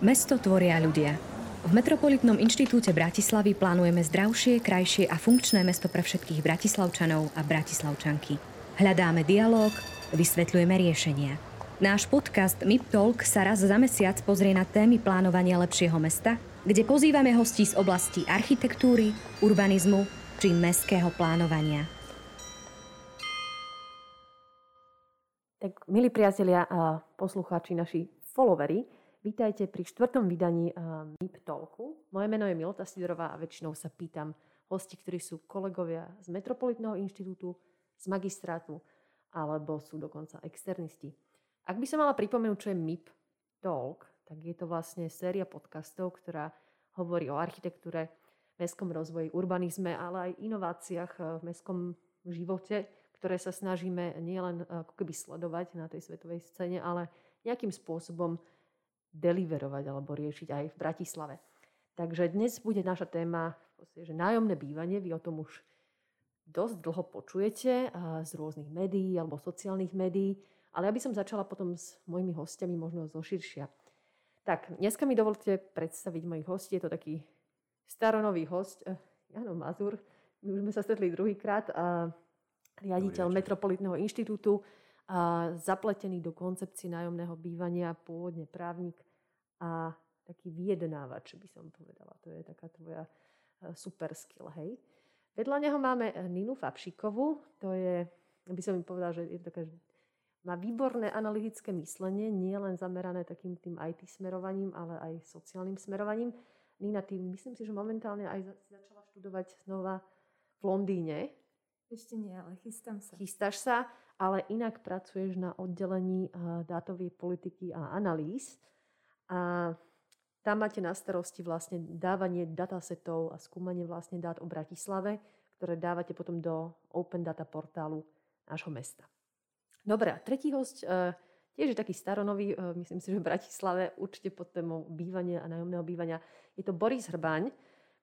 Mesto tvoria ľudia. V Metropolitnom inštitúte Bratislavy plánujeme zdravšie, krajšie a funkčné mesto pre všetkých bratislavčanov a bratislavčanky. Hľadáme dialog, vysvetľujeme riešenia. Náš podcast MIP Talk sa raz za mesiac pozrie na témy plánovania lepšieho mesta, kde pozývame hostí z oblasti architektúry, urbanizmu či mestského plánovania. Tak, milí priatelia a poslucháči, naši followery, Vítajte pri štvrtom vydaní uh, MIP Talku. Moje meno je Milota Sidorová a väčšinou sa pýtam hosti, ktorí sú kolegovia z Metropolitného inštitútu, z magistrátu alebo sú dokonca externisti. Ak by som mala pripomenúť, čo je MIP Talk, tak je to vlastne séria podcastov, ktorá hovorí o architektúre, mestskom rozvoji, urbanizme, ale aj inováciách v mestskom živote, ktoré sa snažíme nielen ako keby sledovať na tej svetovej scéne, ale nejakým spôsobom deliverovať alebo riešiť aj v Bratislave. Takže dnes bude naša téma že nájomné bývanie. Vy o tom už dosť dlho počujete z rôznych médií alebo sociálnych médií, ale ja by som začala potom s mojimi hostiami možno zo širšia. Tak, dneska mi dovolte predstaviť mojich hostí. Je to taký staronový host, eh, Jano Mazur. My už sme sa stretli druhýkrát. riaditeľ Metropolitného inštitútu zapletený do koncepcie nájomného bývania, pôvodne právnik a taký vyjednávač, by som povedala. To je taká tvoja e, super skill, hej. Vedľa neho máme e, Ninu Fabšikovú, to je, by som im povedala, že je taká, má výborné analytické myslenie, nie len zamerané takým tým IT smerovaním, ale aj sociálnym smerovaním. Nina, ty myslím si, že momentálne aj začala študovať znova v Londýne. Ešte nie, ale chystám sa. Chystáš sa ale inak pracuješ na oddelení eh, dátovej politiky a analýz. A tam máte na starosti vlastne dávanie datasetov a skúmanie vlastne dát o Bratislave, ktoré dávate potom do Open Data portálu nášho mesta. Dobre, a tretí host eh, tiež je taký staronový, eh, myslím si, že v Bratislave, určite pod témou bývania a nájomného bývania. Je to Boris Hrbaň,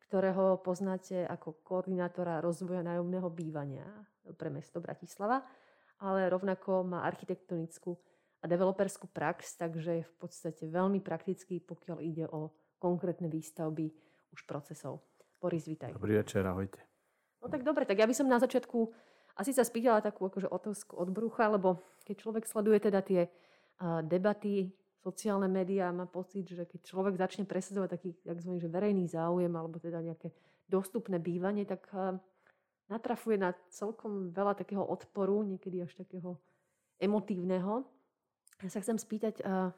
ktorého poznáte ako koordinátora rozvoja nájomného bývania pre mesto Bratislava ale rovnako má architektonickú a developerskú prax, takže je v podstate veľmi praktický, pokiaľ ide o konkrétne výstavby už procesov. Boris, vítaj. Dobrý večer, ahojte. No tak dobre, tak ja by som na začiatku asi sa spýtala takú akože otázku od brucha, lebo keď človek sleduje teda tie debaty, sociálne médiá, má pocit, že keď človek začne presadzovať taký tzv. Že verejný záujem alebo teda nejaké dostupné bývanie, tak natrafuje na celkom veľa takého odporu, niekedy až takého emotívneho. Ja sa chcem spýtať, a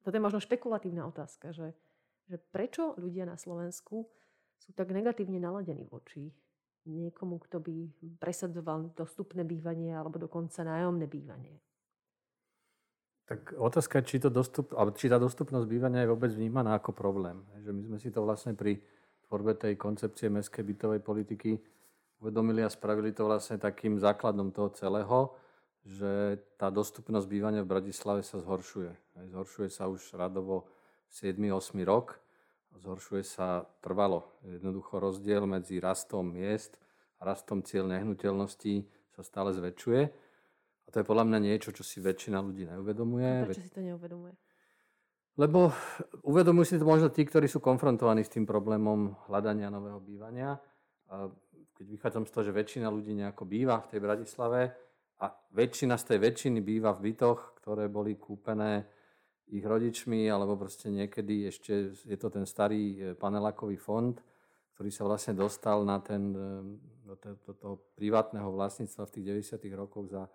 toto je možno špekulatívna otázka, že, že prečo ľudia na Slovensku sú tak negatívne naladení voči niekomu, kto by presadzoval dostupné bývanie alebo dokonca nájomné bývanie? Tak otázka, či, to dostup, alebo či tá dostupnosť bývania je vôbec vnímaná ako problém. Že my sme si to vlastne pri tvorbe tej koncepcie mestskej bytovej politiky uvedomili a spravili to vlastne takým základom toho celého, že tá dostupnosť bývania v Bratislave sa zhoršuje. Zhoršuje sa už radovo 7-8 rok. Zhoršuje sa trvalo. Jednoducho rozdiel medzi rastom miest a rastom cieľ nehnuteľností sa stále zväčšuje. A to je podľa mňa niečo, čo si väčšina ľudí neuvedomuje. A prečo si to neuvedomuje? Lebo uvedomujú si to možno tí, ktorí sú konfrontovaní s tým problémom hľadania nového bývania keď vychádzam z toho, že väčšina ľudí nejako býva v tej Bratislave a väčšina z tej väčšiny býva v bytoch, ktoré boli kúpené ich rodičmi, alebo proste niekedy ešte je to ten starý e, panelákový fond, ktorý sa vlastne dostal na ten, e, do, to, privátneho vlastníctva v tých 90. rokoch za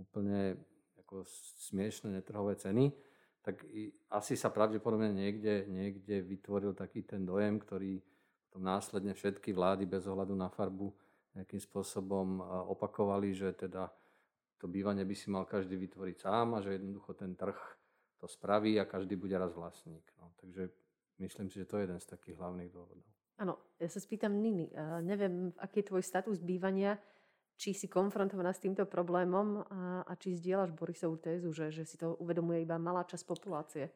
úplne ako smiešné netrhové ceny, tak asi sa pravdepodobne niekde, niekde vytvoril taký ten dojem, ktorý potom následne všetky vlády bez ohľadu na farbu nejakým spôsobom opakovali, že teda to bývanie by si mal každý vytvoriť sám a že jednoducho ten trh to spraví a každý bude raz vlastník. No, takže myslím si, že to je jeden z takých hlavných dôvodov. Áno, ja sa spýtam Niny. Uh, neviem, aký je tvoj status bývania, či si konfrontovaná s týmto problémom a, a či zdieľaš Borisovú tézu, že, že si to uvedomuje iba malá časť populácie.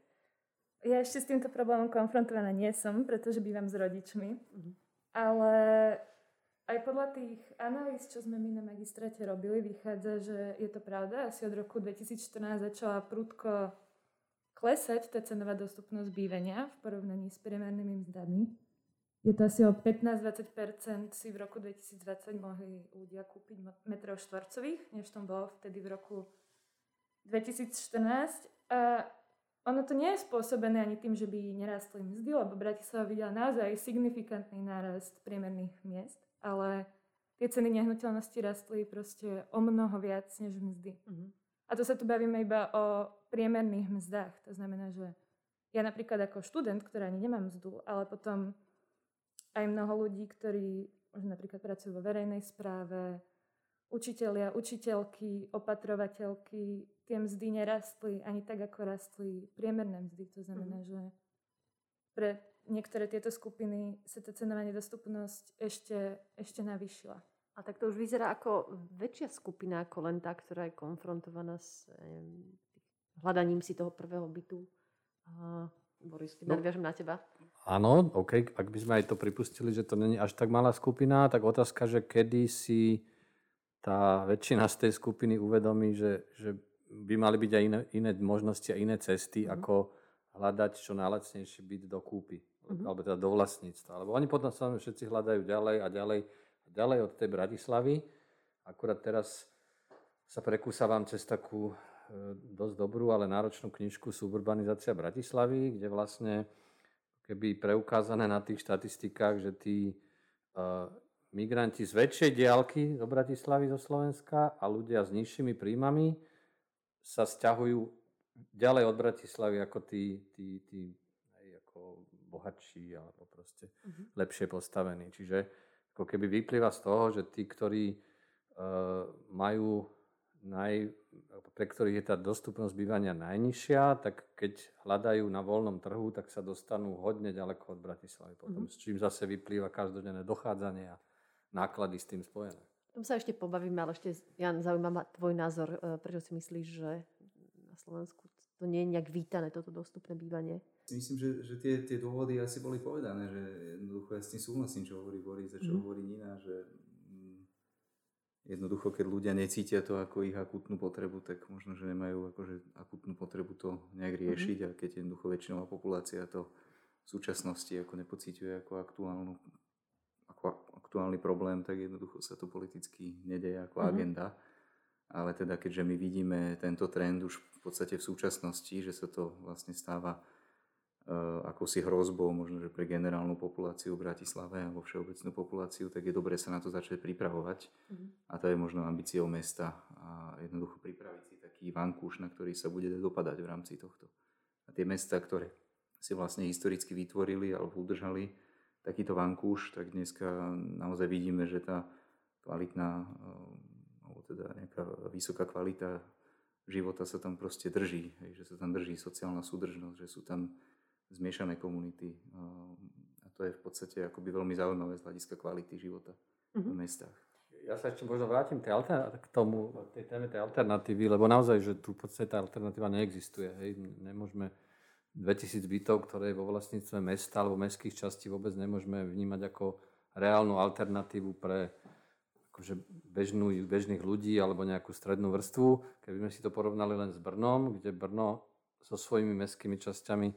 Ja ešte s týmto problémom konfrontovaná nie som, pretože bývam s rodičmi. Mm-hmm. Ale aj podľa tých analýz, čo sme my na magistráte robili, vychádza, že je to pravda. Asi od roku 2014 začala prudko klesať tá cenová dostupnosť bývania v porovnaní s priemernými mzdami. Je to asi o 15-20% si v roku 2020 mohli ľudia kúpiť metrov štvorcových, než tom bolo vtedy v roku 2014. A ono to nie je spôsobené ani tým, že by nerastli mzdy, lebo Bratislava videla naozaj signifikantný nárast priemerných miest, ale tie ceny nehnuteľnosti rastli proste o mnoho viac než mzdy. Mm-hmm. A to sa tu bavíme iba o priemerných mzdách. To znamená, že ja napríklad ako študent, ktorá ani nemám mzdu, ale potom aj mnoho ľudí, ktorí už napríklad pracujú vo verejnej správe, učitelia, učiteľky, opatrovateľky, tie mzdy nerastli ani tak, ako rastli priemerné mzdy. To znamená, mm. že pre niektoré tieto skupiny sa tá cenová nedostupnosť ešte, ešte navýšila. A tak to už vyzerá ako väčšia skupina ako len tá, ktorá je konfrontovaná s hľadaním si toho prvého bytu. A Boris, no, nadviažem na teba. Áno, OK, ak by sme aj to pripustili, že to není až tak malá skupina, tak otázka, že kedy si tá väčšina z tej skupiny uvedomí, že, že by mali byť aj iné, iné možnosti a iné cesty, mm-hmm. ako hľadať čo najlacnejší byt do kúpy, mm-hmm. alebo teda do vlastníctva. Lebo oni potom sa všetci hľadajú ďalej a ďalej, a ďalej od tej Bratislavy. Akurát teraz sa prekúsavam cez takú E, dosť dobrú, ale náročnú knižku Suburbanizácia Bratislavy, kde vlastne keby preukázané na tých štatistikách, že tí uh, migranti z väčšej diálky do Bratislavy, zo Slovenska a ľudia s nižšími príjmami sa stiahujú ďalej od Bratislavy ako tí, tí, tí aj ako bohatší alebo proste uh-huh. lepšie postavení. Čiže ako keby vyplýva z toho, že tí, ktorí uh, majú naj, pre ktorých je tá dostupnosť bývania najnižšia, tak keď hľadajú na voľnom trhu, tak sa dostanú hodne ďaleko od Bratislavy potom, mm-hmm. s čím zase vyplýva každodenné dochádzanie a náklady s tým spojené. Tom sa ešte pobavíme, ale ešte, Jan, zaujíma ma tvoj názor. E, prečo si myslíš, že na Slovensku to nie je nejak vítané, toto dostupné bývanie? Myslím, že, že tie, tie dôvody asi boli povedané, že jednoducho ja s tým súhlasím, čo hovorí Boris a čo mm-hmm. hovorí Nina, že jednoducho, keď ľudia necítia to ako ich akutnú potrebu, tak možno, že nemajú akože akutnú potrebu to nejak mhm. riešiť mm-hmm. a keď jednoducho väčšinová populácia to v súčasnosti ako nepocíťuje ako aktuálnu ako aktuálny problém, tak jednoducho sa to politicky nedeje ako mm-hmm. agenda. Ale teda keďže my vidíme tento trend už v podstate v súčasnosti, že sa to vlastne stáva Eh, akousi hrozbou možno, že pre generálnu populáciu v Bratislave alebo všeobecnú populáciu, tak je dobré sa na to začať pripravovať. Mm-hmm. A to je možno ambíciou mesta a jednoducho pripraviť si taký vankúš, na ktorý sa bude dopadať v rámci tohto. A tie mesta, ktoré si vlastne historicky vytvorili alebo udržali takýto vankúš, tak dneska naozaj vidíme, že tá kvalitná, eh, alebo teda nejaká vysoká kvalita života sa tam proste drží, že sa tam drží sociálna súdržnosť, že sú tam zmiešané komunity. A to je v podstate akoby veľmi zaujímavé z hľadiska kvality života mm-hmm. v mhm. mestách. Ja sa ešte možno vrátim tej k tomu, tej téme tej alternatívy, lebo naozaj, že tu v podstate tá alternatíva neexistuje. Hej. Nemôžeme 2000 bytov, ktoré je vo vlastníctve mesta alebo mestských častí vôbec nemôžeme vnímať ako reálnu alternatívu pre akože bežnú, bežných ľudí alebo nejakú strednú vrstvu. Keby sme si to porovnali len s Brnom, kde Brno so svojimi mestskými časťami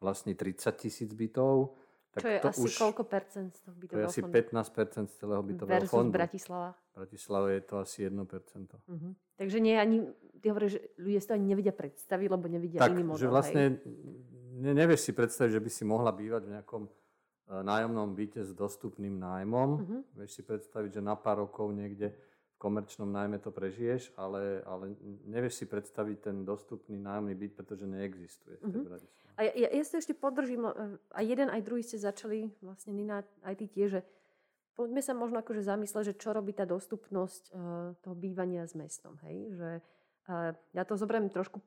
vlastne 30 tisíc bytov. Tak Čo je to asi už, koľko percent z toho bytového To je asi 15 percent z celého bytového Versus fondu. Bratislava. Bratislava je to asi 1 percento. Uh-huh. Takže nie ani, ty hovoríš, že ľudia si to ani nevedia predstaviť, lebo nevidia tak, iný model. že vlastne ne, nevieš si predstaviť, že by si mohla bývať v nejakom uh, nájomnom byte s dostupným nájmom. Uh-huh. Vieš si predstaviť, že na pár rokov niekde komerčnom nájme to prežiješ, ale, ale nevieš si predstaviť ten dostupný nájomný byt, pretože neexistuje v tej mm-hmm. A ja, ja, ja si ešte podržím, e, aj jeden, aj druhý ste začali, vlastne Nina, aj ty tiež, že poďme sa možno akože zamysleť, že čo robí tá dostupnosť uh, toho bývania s mestom, hej, že uh, ja to zoberiem trošku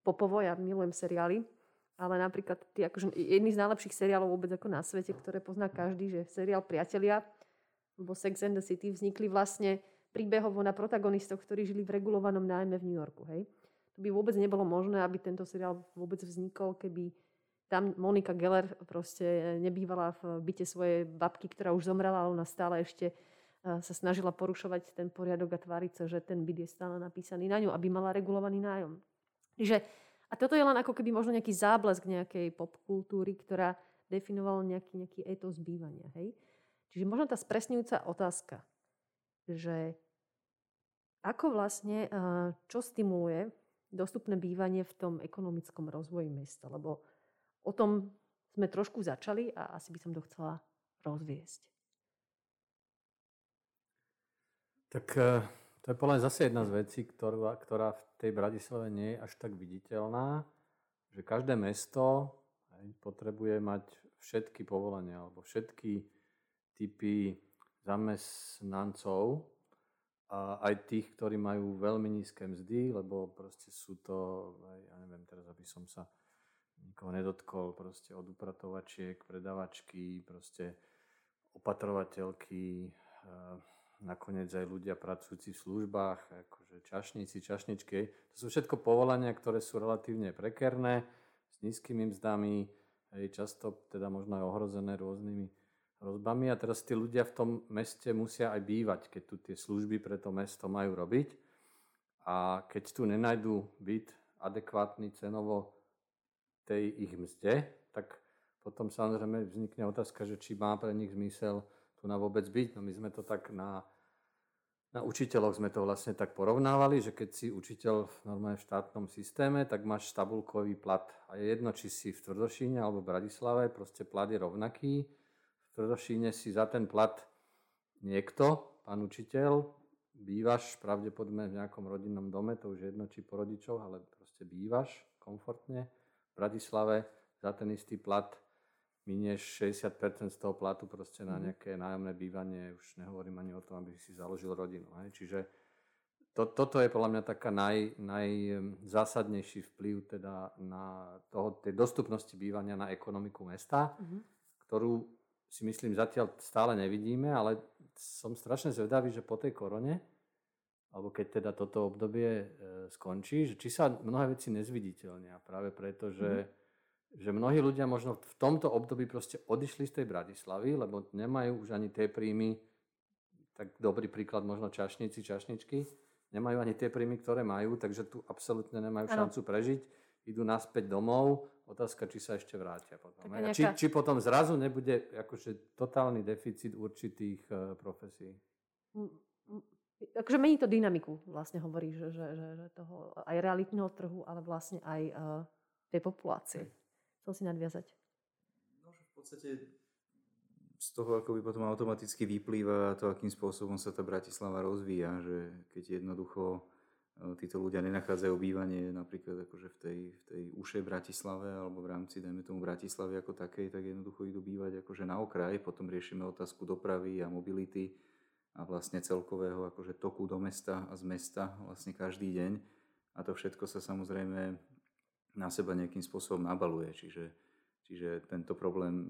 popovo, ja milujem seriály, ale napríklad ty, akože jedný z najlepších seriálov vôbec ako na svete, ktoré pozná každý, že seriál Priatelia, alebo Sex and the City vznikli vlastne príbehovo na protagonistoch, ktorí žili v regulovanom nájme v New Yorku. Hej? To by vôbec nebolo možné, aby tento seriál vôbec vznikol, keby tam Monika Geller proste nebývala v byte svojej babky, ktorá už zomrela, ale ona stále ešte e, sa snažila porušovať ten poriadok a tváriť sa, že ten byt je stále napísaný na ňu, aby mala regulovaný nájom. Čiže A toto je len ako keby možno nejaký záblesk nejakej popkultúry, ktorá definovala nejaký, nejaký etos bývania. Hej? Čiže možno tá spresňujúca otázka, že ako vlastne, čo stimuluje dostupné bývanie v tom ekonomickom rozvoji mesta? Lebo o tom sme trošku začali a asi by som to chcela rozviesť. Tak e, to je podľa zase jedna z vecí, ktorá, ktorá v tej Bratislave nie je až tak viditeľná, že každé mesto potrebuje mať všetky povolenia alebo všetky typy zamestnancov, a aj tých, ktorí majú veľmi nízke mzdy, lebo proste sú to, ja neviem teraz, aby som sa nikoho nedotkol, proste od upratovačiek, predavačky, proste opatrovateľky, nakoniec aj ľudia pracujúci v službách, akože čašníci, čašničky. To sú všetko povolania, ktoré sú relatívne prekerné, s nízkymi mzdami, často teda možno aj ohrozené rôznymi hrozbami a teraz tí ľudia v tom meste musia aj bývať, keď tu tie služby pre to mesto majú robiť. A keď tu nenajdu byt adekvátny cenovo tej ich mzde, tak potom samozrejme vznikne otázka, že či má pre nich zmysel tu na vôbec byť. No my sme to tak na, na učiteľoch sme to vlastne tak porovnávali, že keď si učiteľ v normálne v štátnom systéme, tak máš tabulkový plat. A je jedno, či si v Tvrdošíne alebo v Bratislave, proste plat je rovnaký Tvrdošíne si za ten plat niekto, pán učiteľ, bývaš pravdepodobne v nejakom rodinnom dome, to už je jedno, či po rodičoch, ale proste bývaš komfortne v Bratislave za ten istý plat minieš 60% z toho platu proste na mhm. nejaké nájomné bývanie, už nehovorím ani o tom, aby si založil rodinu. Hej. Čiže to, toto je podľa mňa taká naj, najzásadnejší vplyv teda na toho, tej dostupnosti bývania na ekonomiku mesta, mm-hmm. ktorú si myslím zatiaľ stále nevidíme, ale som strašne zvedavý, že po tej korone, alebo keď teda toto obdobie e, skončí, že či sa mnohé veci nezviditeľnia. Práve preto, že, mm. Že mnohí ľudia možno v tomto období proste odišli z tej Bratislavy, lebo nemajú už ani tie príjmy, tak dobrý príklad možno čašníci, čašničky, nemajú ani tie príjmy, ktoré majú, takže tu absolútne nemajú ano. šancu prežiť idú naspäť domov, otázka, či sa ešte vrátia potom. Nejaká... Či, či potom zrazu nebude akože totálny deficit určitých uh, profesí. Akože mení to dynamiku, vlastne hovorí, že, že, že, že toho aj realitného trhu, ale vlastne aj uh, tej populácie. Chcel si nadviazať? No, v podstate z toho ako by potom automaticky vyplýva to, akým spôsobom sa tá Bratislava rozvíja, že keď jednoducho E, títo ľudia nenachádzajú bývanie napríklad akože v tej, v tej ušej Bratislave alebo v rámci, dajme tomu Bratislavy ako takej, tak jednoducho idú bývať akože na okraj, potom riešime otázku dopravy a mobility a vlastne celkového akože toku do mesta a z mesta vlastne každý deň a to všetko sa samozrejme na seba nejakým spôsobom nabaluje, čiže, čiže tento problém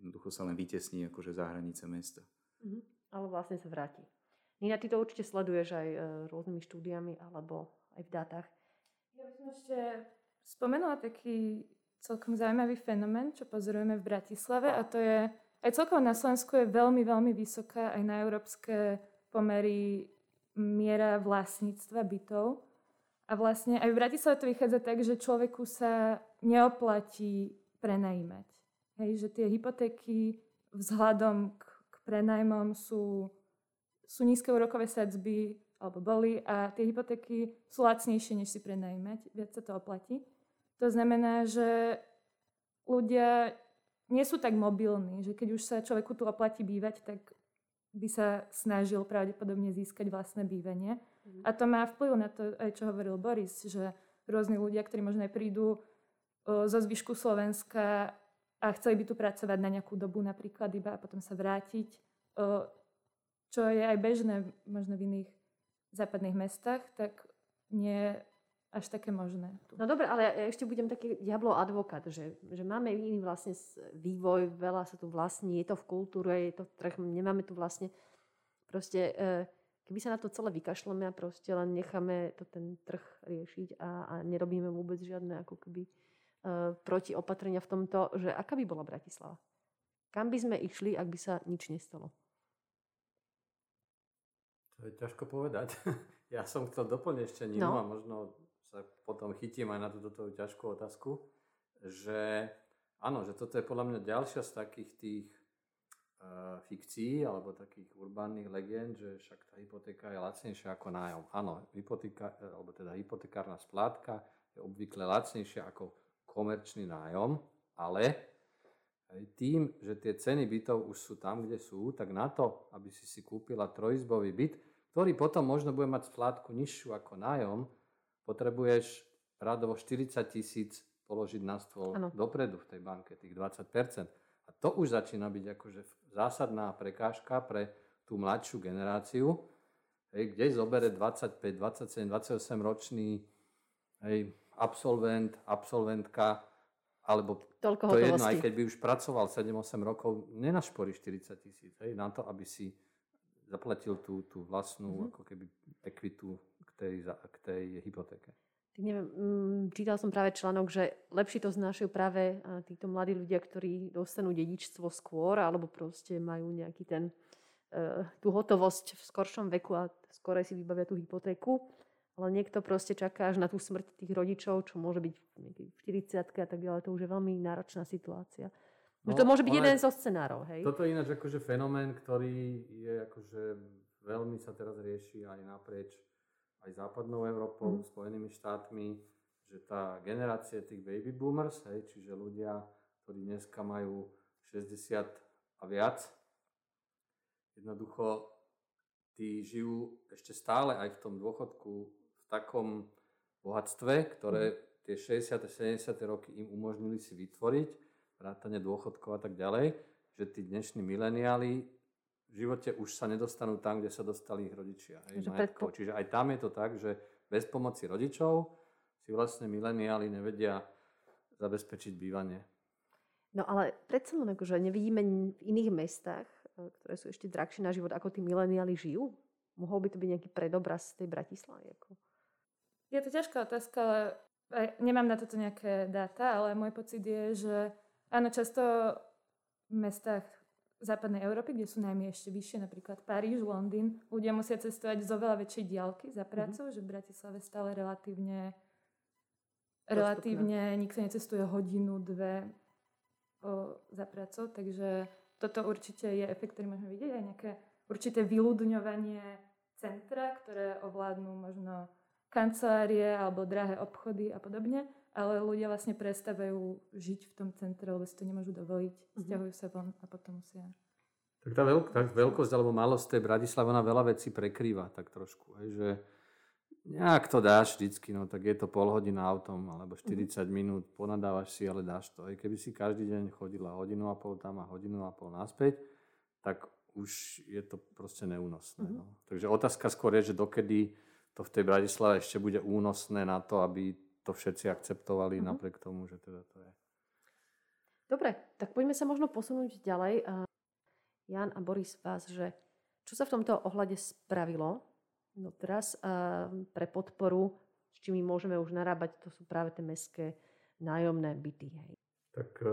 jednoducho sa len vytesní akože za hranice mesta. Mm-hmm. Ale vlastne sa vráti. Nina, ty to určite sleduješ aj e, rôznymi štúdiami alebo aj v dátach. Ja by som ešte spomenula taký celkom zaujímavý fenomén, čo pozorujeme v Bratislave a to je, aj celkovo na Slovensku je veľmi, veľmi vysoká aj na európske pomery miera vlastníctva bytov. A vlastne aj v Bratislave to vychádza tak, že človeku sa neoplatí prenajímať. Hej, že tie hypotéky vzhľadom k, k prenajmom sú sú nízke úrokové sadzby, alebo boli, a tie hypotéky sú lacnejšie, než si prenajmať. Viac sa to oplatí. To znamená, že ľudia nie sú tak mobilní, že keď už sa človeku tu oplatí bývať, tak by sa snažil pravdepodobne získať vlastné bývanie. Mm. A to má vplyv na to, aj čo hovoril Boris, že rôzni ľudia, ktorí možno aj prídu zo zvyšku Slovenska a chceli by tu pracovať na nejakú dobu napríklad iba a potom sa vrátiť, čo je aj bežné možno v iných západných mestách, tak nie až také možné. Tu. No dobre, ale ja ešte budem taký diablo advokát, že, že máme iný vlastne vývoj, veľa sa tu vlastní, je to v kultúre, je to trh, nemáme tu vlastne proste, e, keby sa na to celé vykašľame a proste len necháme to ten trh riešiť a, a nerobíme vôbec žiadne ako keby uh, protiopatrenia v tomto, že aká by bola Bratislava? Kam by sme išli, ak by sa nič nestalo? To je ťažko povedať. Ja som chcel doplniť ešte Ninu no. a možno sa potom chytím aj na túto ťažkú otázku, že áno, že toto je podľa mňa ďalšia z takých tých uh, fikcií alebo takých urbánnych legend, že však tá hypotéka je lacnejšia ako nájom. Áno, hypotéka, alebo teda hypotekárna splátka je obvykle lacnejšia ako komerčný nájom, ale tým, že tie ceny bytov už sú tam, kde sú, tak na to, aby si si kúpila trojizbový byt, ktorý potom možno bude mať splátku nižšiu ako nájom, potrebuješ radovo 40 tisíc položiť na stôl ano. dopredu v tej banke, tých 20% A to už začína byť akože zásadná prekážka pre tú mladšiu generáciu, hej, kde zobere 25, 27, 28 ročný hej, absolvent, absolventka, alebo Toľko to je jedno, aj keď by už pracoval 7-8 rokov, nenašporí 40 tisíc, hej, na to, aby si zaplatil tú, tú vlastnú mm-hmm. ako keby ekvitu k tej, k tej hypotéke. Tak neviem, mm, čítal som práve článok, že lepšie to znášajú práve títo mladí ľudia, ktorí dostanú dedičstvo skôr, alebo proste majú nejaký ten, uh, tú hotovosť v skoršom veku a skôr si vybavia tú hypotéku. Ale niekto proste čaká až na tú smrť tých rodičov, čo môže byť v 40 a tak ďalej. To už je veľmi náročná situácia. No, to môže byť jeden zo scenárov, hej? Toto je ináč akože fenomén, ktorý je akože veľmi sa teraz rieši aj naprieč aj západnou Európou, mm. Spojenými štátmi, že tá generácia tých baby boomers, hej, čiže ľudia, ktorí dneska majú 60 a viac, jednoducho tí žijú ešte stále aj v tom dôchodku v takom bohatstve, ktoré mhm. tie 60. 70. roky im umožnili si vytvoriť, vrátane dôchodkov a tak ďalej, že tí dnešní mileniáli v živote už sa nedostanú tam, kde sa dostali ich rodičia. Hej, predpo... Čiže aj tam je to tak, že bez pomoci rodičov si vlastne mileniáli nevedia zabezpečiť bývanie. No ale predsa len akože nevidíme v iných mestách, e, ktoré sú ešte drahšie na život, ako tí mileniáli žijú? Mohol by to byť nejaký predobraz tej Bratislavy? Ako? Je to ťažká otázka, ale nemám na toto nejaké dáta, ale môj pocit je, že Áno, často v mestách západnej Európy, kde sú najmä ešte vyššie, napríklad Paríž, Londýn, ľudia musia cestovať z oveľa väčšej diálky za mhm. prácou, mm-hmm. že v Bratislave stále relatívne relatívne nikto necestuje hodinu, dve o, za prácou, takže toto určite je efekt, ktorý môžeme vidieť, aj nejaké určité vyľudňovanie centra, ktoré ovládnu možno kancelárie alebo drahé obchody a podobne ale ľudia vlastne prestávajú žiť v tom centre, lebo si to nemôžu dovoliť, mm-hmm. stiahujú sa von a potom musia... Tak tá, veľk, tá veľkosť alebo malosť tej Bratislavy, ona veľa vecí prekrýva tak trošku, hej, že nejak to dáš vždycky, no tak je to pol hodina autom alebo 40 mm-hmm. minút, ponadávaš si, ale dáš to. Aj keby si každý deň chodila hodinu a pol tam a hodinu a pol naspäť, tak už je to proste neúnosné. Mm-hmm. No. Takže otázka skôr je, že dokedy to v tej Bratislave ešte bude únosné na to, aby to všetci akceptovali mm-hmm. napriek tomu, že teda to je. Dobre, tak poďme sa možno posunúť ďalej. Jan a Boris vás, že čo sa v tomto ohľade spravilo no teraz pre podporu, s čím môžeme už narábať, to sú práve tie mestské nájomné byty. Hej. Tak e,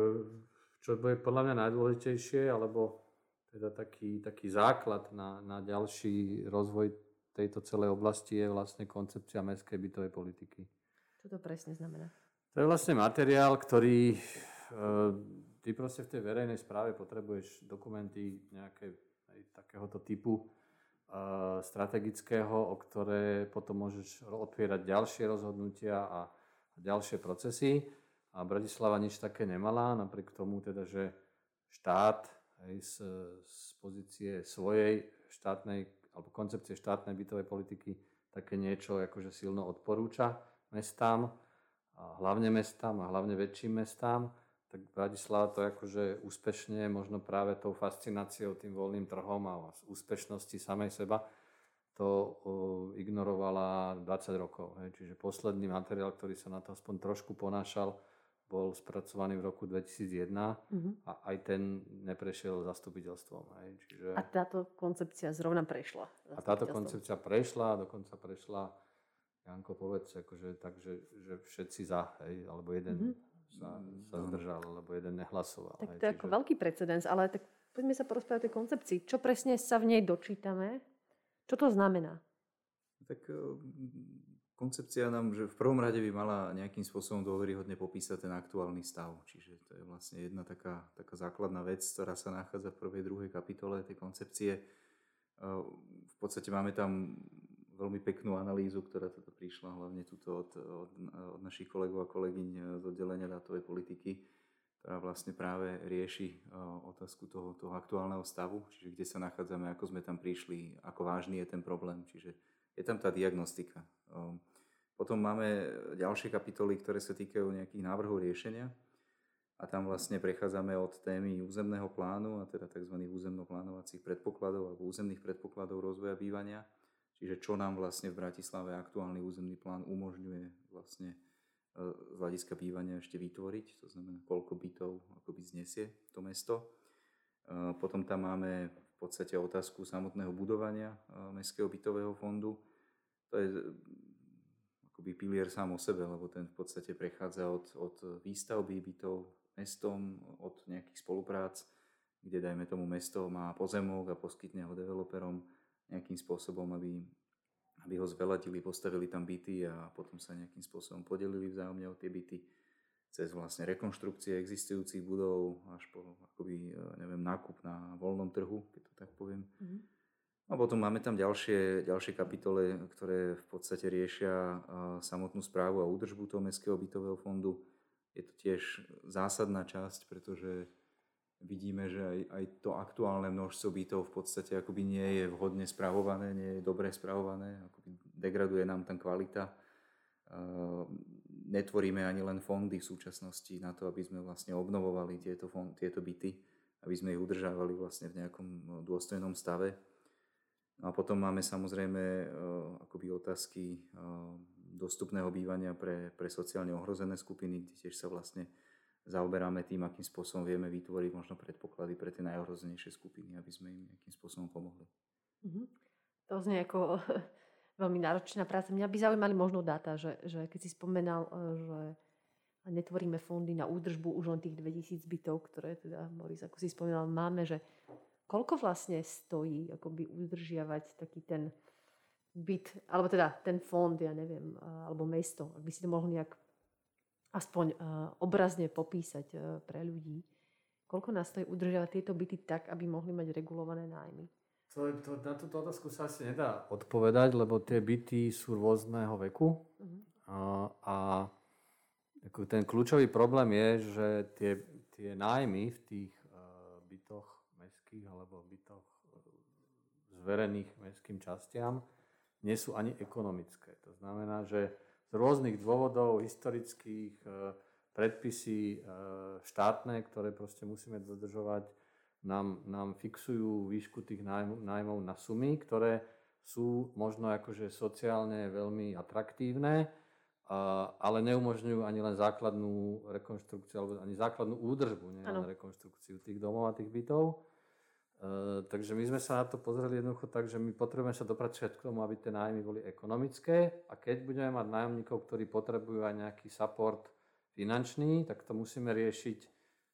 čo bude podľa mňa najdôležitejšie, alebo teda taký, taký základ na, na ďalší rozvoj tejto celej oblasti je vlastne koncepcia mestskej bytovej politiky. Čo to presne znamená? To je vlastne materiál, ktorý e, ty proste v tej verejnej správe potrebuješ dokumenty nejaké aj takéhoto typu e, strategického, o ktoré potom môžeš otvierať ďalšie rozhodnutia a, a ďalšie procesy. A Bratislava nič také nemala, napriek tomu teda, že štát aj z, z pozície svojej štátnej alebo koncepcie štátnej bytovej politiky také niečo akože silno odporúča mestám, a hlavne mestám a hlavne väčším mestám, tak Bratislava to akože úspešne, možno práve tou fascináciou, tým voľným trhom a úspešnosti samej seba, to ignorovala 20 rokov. Čiže posledný materiál, ktorý sa na to aspoň trošku ponášal, bol spracovaný v roku 2001 mm-hmm. a aj ten neprešiel zastupiteľstvom. Hej. Čiže... A táto koncepcia zrovna prešla. A táto koncepcia prešla, dokonca prešla Janko, povedz, akože, tak, že, že všetci za, hej, alebo jeden mm-hmm. sa, sa zdržal, alebo jeden nehlasoval. Tak to je čiže... ako veľký precedens, ale tak poďme sa porozprávať o tej koncepcii. Čo presne sa v nej dočítame? Čo to znamená? Tak eh, koncepcia nám, že v prvom rade by mala nejakým spôsobom dôveryhodne popísať ten aktuálny stav. Čiže to je vlastne jedna taká, taká základná vec, ktorá sa nachádza v prvej, druhej kapitole tej koncepcie. V podstate máme tam veľmi peknú analýzu, ktorá teda prišla hlavne tuto od, od, od našich kolegov a kolegyň z oddelenia dátovej politiky, ktorá vlastne práve rieši otázku toho, toho aktuálneho stavu, čiže kde sa nachádzame, ako sme tam prišli, ako vážny je ten problém. Čiže je tam tá diagnostika. Ehm, potom máme ďalšie kapitoly, ktoré sa týkajú nejakých návrhov riešenia a tam vlastne prechádzame od témy územného plánu a teda tzv. územno-plánovacích predpokladov alebo územných predpokladov rozvoja bývania. Čiže čo nám vlastne v Bratislave aktuálny územný plán umožňuje vlastne e, z hľadiska bývania ešte vytvoriť, to znamená koľko bytov akoby znesie to mesto. E, potom tam máme v podstate otázku samotného budovania e, Mestského bytového fondu, to je akoby pilier sám o sebe, lebo ten v podstate prechádza od, od výstavby bytov mestom, od nejakých spoluprác, kde dajme tomu mesto má pozemok a poskytne ho developerom nejakým spôsobom, aby, aby ho zveladili, postavili tam byty a potom sa nejakým spôsobom podelili vzájomne o tie byty cez vlastne rekonštrukcie existujúcich budov až po akoby, neviem, nákup na voľnom trhu, keď to tak poviem. Mm-hmm a potom máme tam ďalšie, ďalšie kapitole, ktoré v podstate riešia samotnú správu a údržbu toho Mestského bytového fondu. Je to tiež zásadná časť, pretože vidíme, že aj, aj to aktuálne množstvo bytov v podstate akoby nie je vhodne spravované, nie je dobre spravované, akoby degraduje nám tam kvalita. Netvoríme ani len fondy v súčasnosti na to, aby sme vlastne obnovovali tieto, fond, tieto byty, aby sme ich udržávali vlastne v nejakom no, dôstojnom stave. No a potom máme samozrejme eh, akoby otázky eh, dostupného bývania pre, pre sociálne ohrozené skupiny, kde tiež sa vlastne zaoberáme tým, akým spôsobom vieme vytvoriť možno predpoklady pre tie najohrozenejšie skupiny, aby sme im nejakým spôsobom pomohli. Mm-hmm. To znie ako veľmi náročná práca. Mňa by zaujímali možno dáta, že, že keď si spomenal, eh, že netvoríme fondy na údržbu už len tých 2000 bytov, ktoré teda, Boris, ako si spomínal, máme, že koľko vlastne stojí akoby udržiavať taký ten byt, alebo teda ten fond, ja neviem, alebo mesto, ak by si to mohol nejak aspoň obrazne popísať pre ľudí. Koľko nás stojí udržiavať tieto byty tak, aby mohli mať regulované nájmy? To, to, na túto otázku sa asi nedá odpovedať, lebo tie byty sú rôzneho veku uh-huh. a, a ten kľúčový problém je, že tie, tie nájmy v tých mestských alebo bytoch e, zverených mestským častiam nie sú ani ekonomické. To znamená, že z rôznych dôvodov historických e, predpisy e, štátne, ktoré proste musíme dodržovať, nám, nám fixujú výšku tých nájmov na sumy, ktoré sú možno akože sociálne veľmi atraktívne, ale neumožňujú ani len základnú rekonštrukciu alebo ani základnú údržbu, nie len rekonštrukciu tých domov a tých bytov. Uh, takže my sme sa na to pozreli jednoducho tak, že my potrebujeme sa dopracovať k tomu, aby tie nájmy boli ekonomické a keď budeme mať nájomníkov, ktorí potrebujú aj nejaký support finančný, tak to musíme riešiť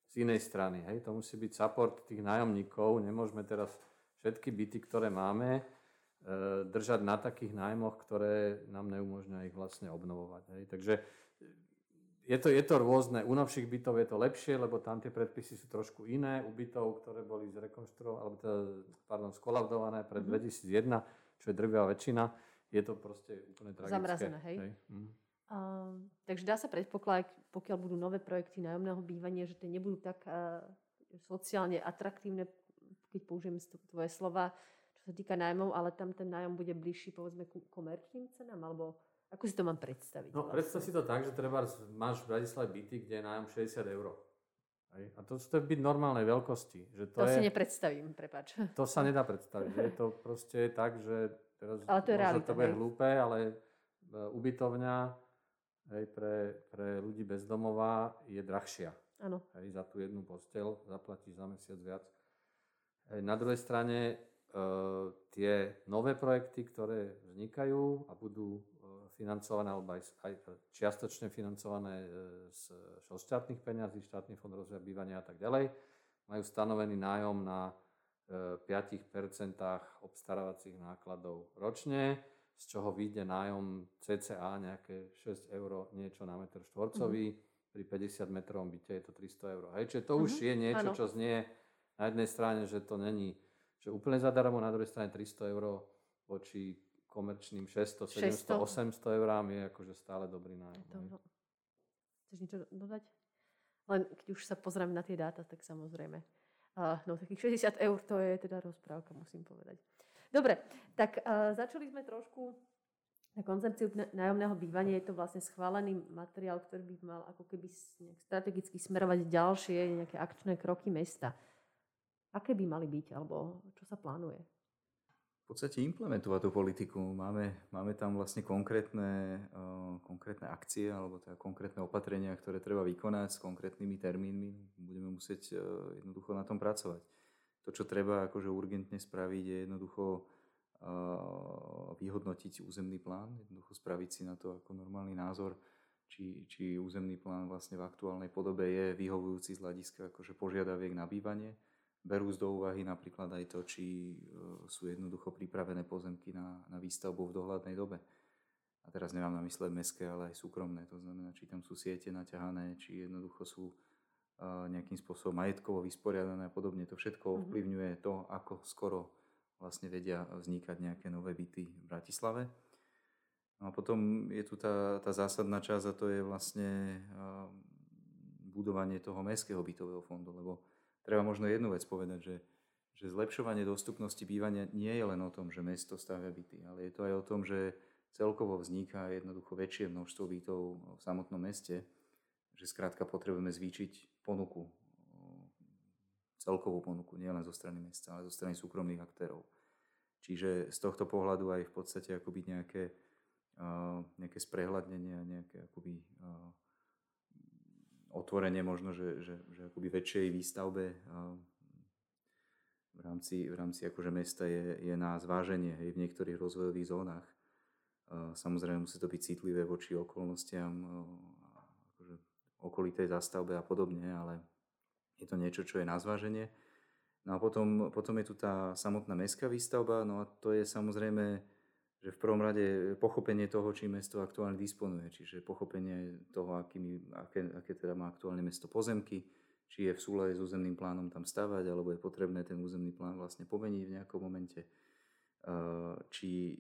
z inej strany. Hej? To musí byť support tých nájomníkov. Nemôžeme teraz všetky byty, ktoré máme, uh, držať na takých nájmoch, ktoré nám neumožňujú ich vlastne obnovovať. Hej? Takže je to, je to rôzne. U novších bytov je to lepšie, lebo tam tie predpisy sú trošku iné. U bytov, ktoré boli zrekonštruované, alebo teda, pardon, skolaudované pred mm-hmm. 2001, čo je drvivá väčšina, je to proste úplne tragické. Zamrazené, hej? hej. Mm. Uh, takže dá sa predpokladať, pokiaľ budú nové projekty nájomného bývania, že tie nebudú tak uh, sociálne atraktívne, keď použijem tvoje slova, čo sa týka nájmov, ale tam ten nájom bude bližší povedzme ku komerčným cenám, alebo ako si to mám predstaviť? No, vlastne? predstav si to tak, že treba máš v Bratislave byty, kde je nájom 60 eur. A to, to je byt normálnej veľkosti. Že to, to je, si nepredstavím, prepač. To sa nedá predstaviť. Je to proste tak, že teraz ale to je realita, to bude hlúpe, ale e, ubytovňa hej, pre, pre ľudí bezdomová je drahšia. Áno. Hej, za tú jednu postel zaplatíš za mesiac viac. Hej, na druhej strane e, tie nové projekty, ktoré vznikajú a budú financované alebo aj, aj čiastočne financované e, z, štátnych peňazí, štátny fond rozvoja bývania a tak ďalej. Majú stanovený nájom na 5% e, obstarávacích nákladov ročne z čoho vyjde nájom CCA nejaké 6 eur niečo na meter štvorcový. Mm-hmm. Pri 50 metrovom byte je to 300 eur. Hej, čiže to mm-hmm. už mhm. je niečo, ano. čo znie na jednej strane, že to není že úplne zadarmo, na druhej strane 300 eur voči komerčným 600, 700, 800 eurám je akože stále dobrý nájom. To, chceš niečo dodať? Len keď už sa pozrieme na tie dáta, tak samozrejme. Uh, no takých 60 eur to je teda rozprávka, musím povedať. Dobre, tak uh, začali sme trošku na koncepciu nájomného bývania. Je to vlastne schválený materiál, ktorý by mal ako keby strategicky smerovať ďalšie nejaké akčné kroky mesta. Aké by mali byť, alebo čo sa plánuje? V podstate implementovať tú politiku. Máme, máme tam vlastne konkrétne, uh, konkrétne akcie alebo teda konkrétne opatrenia, ktoré treba vykonať s konkrétnymi termínmi. Budeme musieť uh, jednoducho na tom pracovať. To, čo treba akože urgentne spraviť, je jednoducho uh, vyhodnotiť územný plán, jednoducho spraviť si na to ako normálny názor, či, či územný plán vlastne v aktuálnej podobe je vyhovujúci z hľadiska akože požiadaviek na bývanie berú z do úvahy napríklad aj to, či e, sú jednoducho pripravené pozemky na, na výstavbu v dohľadnej dobe. A teraz nemám na mysle mestské, ale aj súkromné. To znamená, či tam sú siete naťahané, či jednoducho sú e, nejakým spôsobom majetkovo vysporiadané a podobne. To všetko mhm. ovplyvňuje to, ako skoro vlastne vedia vznikať nejaké nové byty v Bratislave. No a potom je tu tá, tá zásadná časť a to je vlastne uh, budovanie toho mestského bytového fondu, lebo treba možno jednu vec povedať, že, že zlepšovanie dostupnosti bývania nie je len o tom, že mesto stavia byty, ale je to aj o tom, že celkovo vzniká jednoducho väčšie množstvo bytov v samotnom meste, že skrátka potrebujeme zvýšiť ponuku, celkovú ponuku, nielen zo strany mesta, ale zo strany súkromných aktérov. Čiže z tohto pohľadu aj v podstate akoby nejaké, nejaké sprehľadnenie nejaké akoby otvorenie možno, že, že, že akoby väčšej výstavbe v rámci, v rámci akože mesta je, je na zváženie hej, v niektorých rozvojových zónach. Samozrejme musí to byť citlivé voči okolnostiam, akože okolitej zastavbe a podobne, ale je to niečo, čo je na zváženie. No a potom, potom je tu tá samotná mestská výstavba, no a to je samozrejme že v prvom rade pochopenie toho, či mesto aktuálne disponuje, čiže pochopenie toho, akými, aké, aké teda má aktuálne mesto pozemky, či je v súlade s územným plánom tam stavať, alebo je potrebné ten územný plán vlastne pomeniť v nejakom momente, či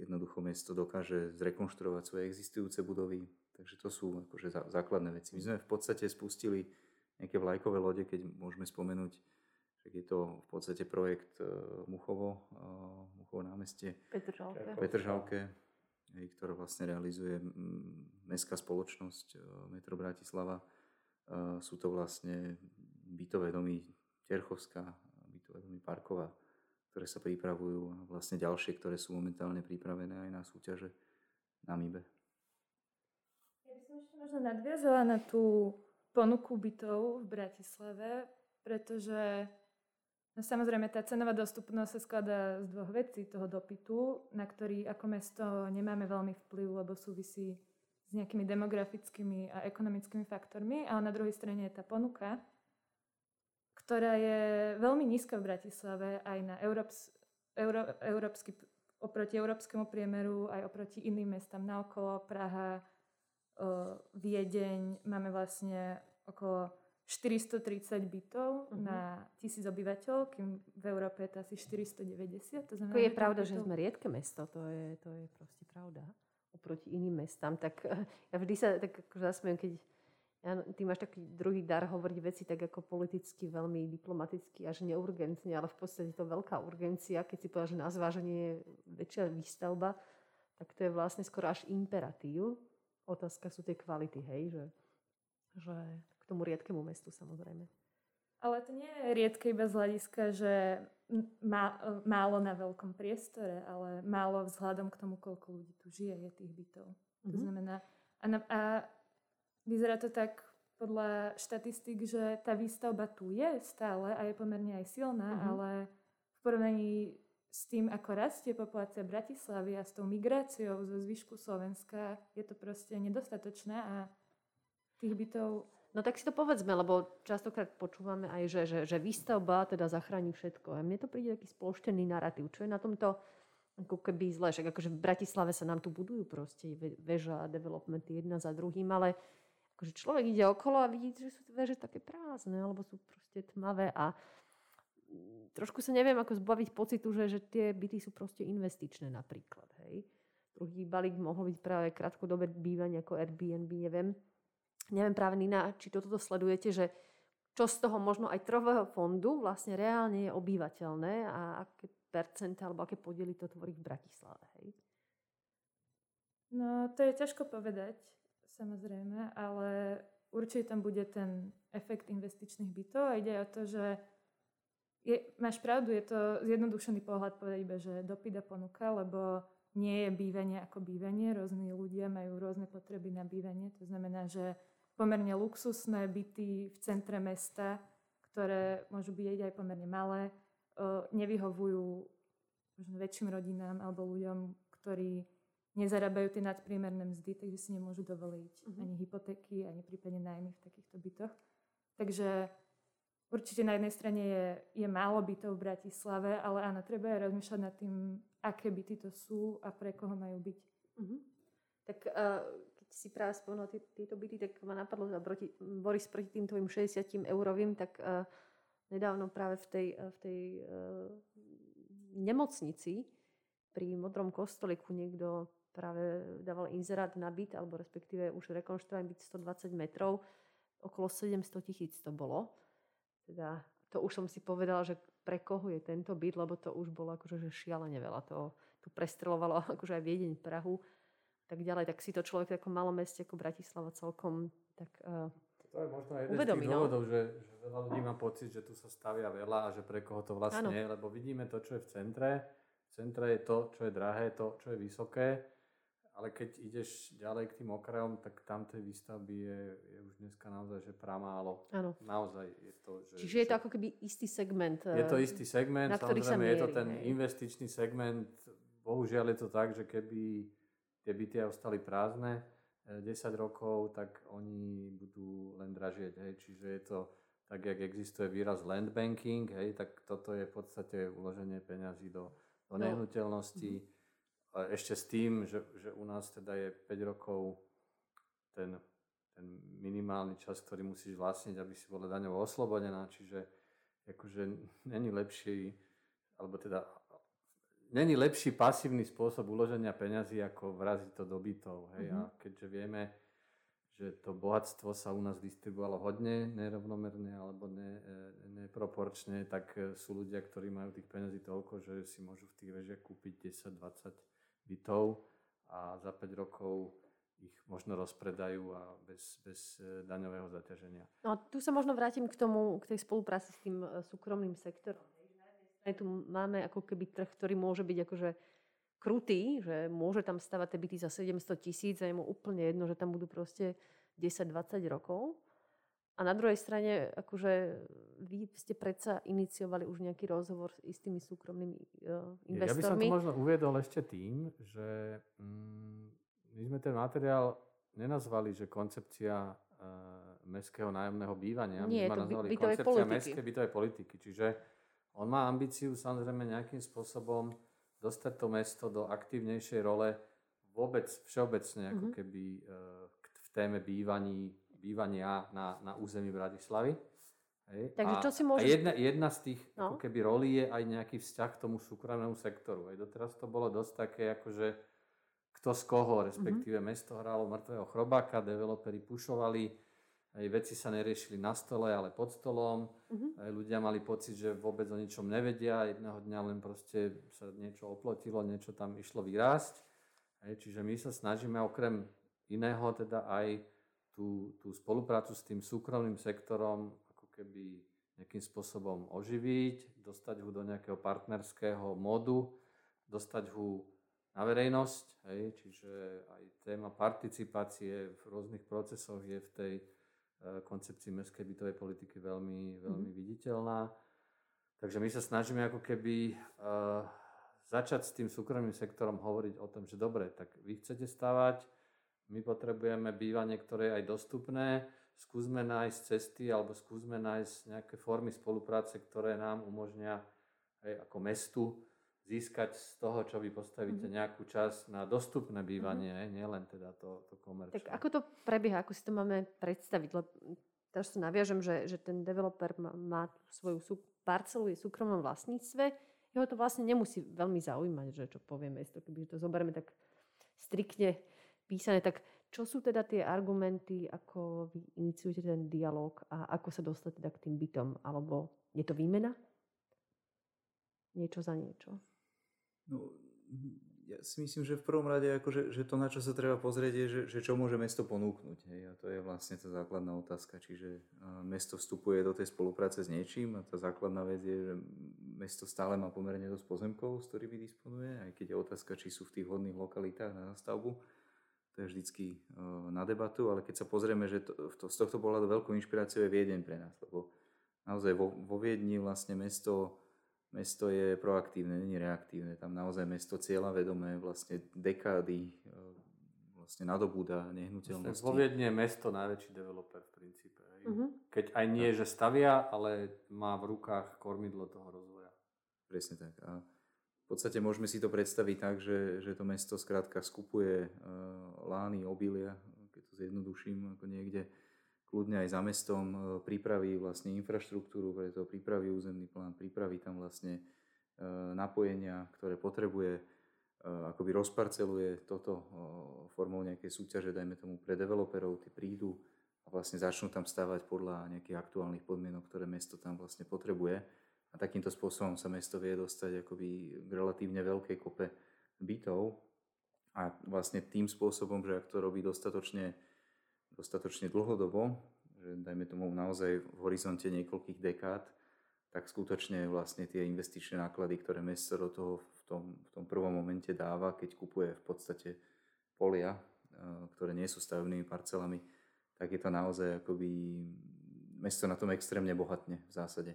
jednoducho mesto dokáže zrekonštruovať svoje existujúce budovy. Takže to sú akože základné veci. My sme v podstate spustili nejaké vlajkové lode, keď môžeme spomenúť tak je to v podstate projekt uh, Muchovo, uh, Muchovo námestie. Petržalke. Petržalke, hej, ktorá vlastne realizuje mestská spoločnosť uh, Metro Bratislava. Sú to vlastne bytové domy Terchovská, bytové domy Parkova, ktoré sa pripravujú a vlastne ďalšie, ktoré sú momentálne pripravené aj na súťaže na MIBE. Ja by som ešte možno nadviazala na tú ponuku bytov v Bratislave, pretože No samozrejme, tá cenová dostupnosť sa skladá z dvoch vecí. Toho dopytu, na ktorý ako mesto nemáme veľmi vplyv, lebo súvisí s nejakými demografickými a ekonomickými faktormi. A na druhej strane je tá ponuka, ktorá je veľmi nízka v Bratislave aj na Európs, Euró, európsky, oproti európskemu priemeru, aj oproti iným mestám naokolo. Praha, Viedeň, máme vlastne okolo 430 bytov uh-huh. na tisíc obyvateľov, kým v Európe je to asi 490. To znamená, to je pravda, bytov... že sme riedke mesto, to je, to je proste pravda. Oproti iným mestám. Tak ja vždy sa tak ako zasmiem, keď ja, ty máš taký druhý dar hovoriť veci tak ako politicky, veľmi diplomaticky, až neurgentne, ale v podstate to veľká urgencia, keď si povedal, že na zváženie je väčšia výstavba, tak to je vlastne skoro až imperatív. Otázka sú tie kvality, hej, že, že tomu riedkému mestu samozrejme. Ale to nie je riedke iba z hľadiska, že má, málo na veľkom priestore, ale málo vzhľadom k tomu, koľko ľudí tu žije, je tých bytov. Mm-hmm. To mhm. znamená, a, na, a vyzerá to tak podľa štatistik, že tá výstavba tu je stále a je pomerne aj silná, mm-hmm. ale v porovnaní s tým, ako rastie populácia Bratislavy a s tou migráciou zo zvyšku Slovenska, je to proste nedostatočné a tých bytov No tak si to povedzme, lebo častokrát počúvame aj, že, že, že výstavba teda zachráni všetko. A mne to príde taký spološtený narratív. Čo je na tomto ako keby zle. Však akože v Bratislave sa nám tu budujú proste veža a developmenty jedna za druhým, ale akože človek ide okolo a vidí, že sú veže také prázdne alebo sú proste tmavé a trošku sa neviem ako zbaviť pocitu, že, že tie byty sú proste investičné napríklad. Hej. Druhý balík mohol byť práve krátkodobé bývanie ako Airbnb, neviem. Neviem práve, Nina, či toto sledujete, že čo z toho možno aj trhového fondu vlastne reálne je obývateľné a aké percenta alebo aké podiely to tvorí v Bratislave. Hej? No, to je ťažko povedať, samozrejme, ale určite tam bude ten efekt investičných bytov a ide o to, že je, máš pravdu, je to zjednodušený pohľad povedať iba, že dopyt a ponuka, lebo nie je bývanie ako bývanie. Rôzni ľudia majú rôzne potreby na bývanie. To znamená, že pomerne luxusné byty v centre mesta, ktoré môžu byť aj pomerne malé, nevyhovujú možno väčším rodinám alebo ľuďom, ktorí nezarábajú tie nadpriemerné mzdy, takže si nemôžu dovoliť uh-huh. ani hypotéky, ani prípadne nájmy v takýchto bytoch. Takže Určite na jednej strane je, je málo bytov v Bratislave, ale áno, treba aj rozmýšľať nad tým, aké byty to sú a pre koho majú byť. Uh-huh. Tak uh, si práve spomenul tieto byty, tak ma napadlo, že proti, Boris proti tým tvojim 60 eurovým, tak uh, nedávno práve v tej, uh, v tej uh, nemocnici pri Modrom kostoliku niekto práve dával inzerát na byt, alebo respektíve už rekonštruovaný byt 120 metrov, okolo 700 tisíc to bolo. Teda to už som si povedala, že pre koho je tento byt, lebo to už bolo akože že šialene veľa. To tu prestrelovalo akože aj Viedeň, Prahu tak ďalej, tak si to človek ako malom meste ako Bratislava celkom tak uh, To je možno jeden uvedomí, z tých no. dôvodov, no? že, že veľa ľudí má pocit, že tu sa stavia veľa a že pre koho to vlastne ano. je, lebo vidíme to, čo je v centre. V centre je to, čo je drahé, to, čo je vysoké ale keď ideš ďalej k tým okrajom, tak tam tej výstavby je, je už dneska naozaj že pramálo. Áno. Naozaj je to. Že, Čiže je to ako keby istý segment. Je to istý segment, na samozrejme sa mierí, je to ten hej. investičný segment. Bohužiaľ je to tak, že keby tie byty ostali prázdne 10 eh, rokov, tak oni budú len dražieť. Hej. Čiže je to tak, jak existuje výraz land banking, hej, tak toto je v podstate uloženie peňazí do, do no. nehnuteľností. Mm-hmm ešte s tým, že, že u nás teda je 5 rokov ten, ten minimálny čas, ktorý musíš vlastniť, aby si bola daňovo oslobodená, čiže akože není lepší, alebo teda není lepší pasívny spôsob uloženia peňazí, ako vraziť to do bytov. Hej? Mm-hmm. A keďže vieme, že to bohatstvo sa u nás distribuovalo hodne nerovnomerne alebo ne, e, neproporčne, tak e, sú ľudia, ktorí majú tých peňazí toľko, že si môžu v tých vežiach kúpiť 10, 20 bytov a za 5 rokov ich možno rozpredajú a bez, bez e, daňového zaťaženia. No tu sa možno vrátim k tomu, k tej spolupráci s tým súkromným sektorom. Tu máme ako keby trh, ktorý môže byť akože krutý, že môže tam stavať tie byty za 700 tisíc a je mu úplne jedno, že tam budú proste 10-20 rokov. A na druhej strane, akože vy ste predsa iniciovali už nejaký rozhovor s istými súkromnými uh, investormi. Ja by som to možno uviedol ešte tým, že mm, my sme ten materiál nenazvali, že koncepcia uh, mestského nájomného bývania. Nie, my sme nazvali koncepcia mestskej bytovej politiky. Čiže on má ambíciu samozrejme nejakým spôsobom dostať to mesto do aktívnejšej role vôbec všeobecne, ako mm-hmm. keby uh, v téme bývaní bývania na, na území Bratislavy. Hej. Takže a, čo si môže... A jedna, jedna z tých no. ako keby rolí je aj nejaký vzťah k tomu súkromnému sektoru. Hej. Doteraz to bolo dosť také, akože kto z koho, respektíve mm-hmm. mesto hralo mŕtvého chrobáka, developeri pušovali, aj veci sa neriešili na stole, ale pod stolom. Mm-hmm. Aj ľudia mali pocit, že vôbec o ničom nevedia. Jedného dňa len proste sa niečo oplotilo, niečo tam išlo vyrásť. Hej, čiže my sa snažíme okrem iného teda aj tú, tú spoluprácu s tým súkromným sektorom ako keby nejakým spôsobom oživiť, dostať ho do nejakého partnerského modu, dostať ho na verejnosť, hej, čiže aj téma participácie v rôznych procesoch je v tej koncepcii mestskej bytovej politiky veľmi, veľmi mm-hmm. viditeľná. Takže my sa snažíme ako keby uh, začať s tým súkromným sektorom hovoriť o tom, že dobre, tak vy chcete stavať, my potrebujeme bývanie, ktoré je aj dostupné. Skúsme nájsť cesty alebo skúsme nájsť nejaké formy spolupráce, ktoré nám umožnia aj ako mestu získať z toho, čo vy postavíte mm-hmm. nejakú časť na dostupné bývanie, mm-hmm. nielen teda to, to komerčné. Tak ako to prebieha, ako si to máme predstaviť? Lebo teraz sa naviažem, že, že ten developer má, má svoju sú, parcelu, je v súkromnom vlastníctve, jeho to vlastne nemusí veľmi zaujímať, že čo povie mesto, keby to zoberieme tak striktne písané, tak čo sú teda tie argumenty, ako vy iniciujete ten dialog a ako sa dostať teda k tým bytom? Alebo je to výmena? Niečo za niečo? No, ja si myslím, že v prvom rade akože, že to, na čo sa treba pozrieť, je, že, že čo môže mesto ponúknuť. Hej? A to je vlastne tá základná otázka. Čiže mesto vstupuje do tej spolupráce s niečím a tá základná vec je, že mesto stále má pomerne dosť pozemkov, s ktorými disponuje, aj keď je otázka, či sú v tých hodných lokalitách na stavbu. To je vždycky na debatu, ale keď sa pozrieme, že to, to, z tohto pohľadu veľkou inšpiráciou je Viedeň pre nás, lebo naozaj vo, vo Viedni vlastne mesto mesto je proaktívne, není reaktívne. Tam naozaj mesto cieľa vedomé vlastne dekády e, vlastne nadobúda nehnuteľnosti. Vo Viedne je mesto najväčší developer v princípe. Uh-huh. Keď aj nie, že stavia, ale má v rukách kormidlo toho rozvoja. Presne tak. A v podstate môžeme si to predstaviť tak, že, že to mesto skrátka skupuje uh, lány, obilia, keď to zjednoduším, ako niekde kľudne aj za mestom e, pripraví vlastne infraštruktúru, preto pripraví územný plán, pripraví tam vlastne e, napojenia, ktoré potrebuje, e, akoby rozparceluje toto formou nejakej súťaže, dajme tomu pre developerov, tí prídu a vlastne začnú tam stavať podľa nejakých aktuálnych podmienok, ktoré mesto tam vlastne potrebuje. A takýmto spôsobom sa mesto vie dostať akoby k relatívne veľkej kope bytov. A vlastne tým spôsobom, že ak to robí dostatočne dostatočne dlhodobo, že dajme tomu naozaj v horizonte niekoľkých dekád, tak skutočne vlastne tie investičné náklady, ktoré mesto do toho v tom, v tom prvom momente dáva, keď kupuje v podstate polia, e, ktoré nie sú stavebnými parcelami, tak je to naozaj akoby mesto na tom extrémne bohatne v zásade.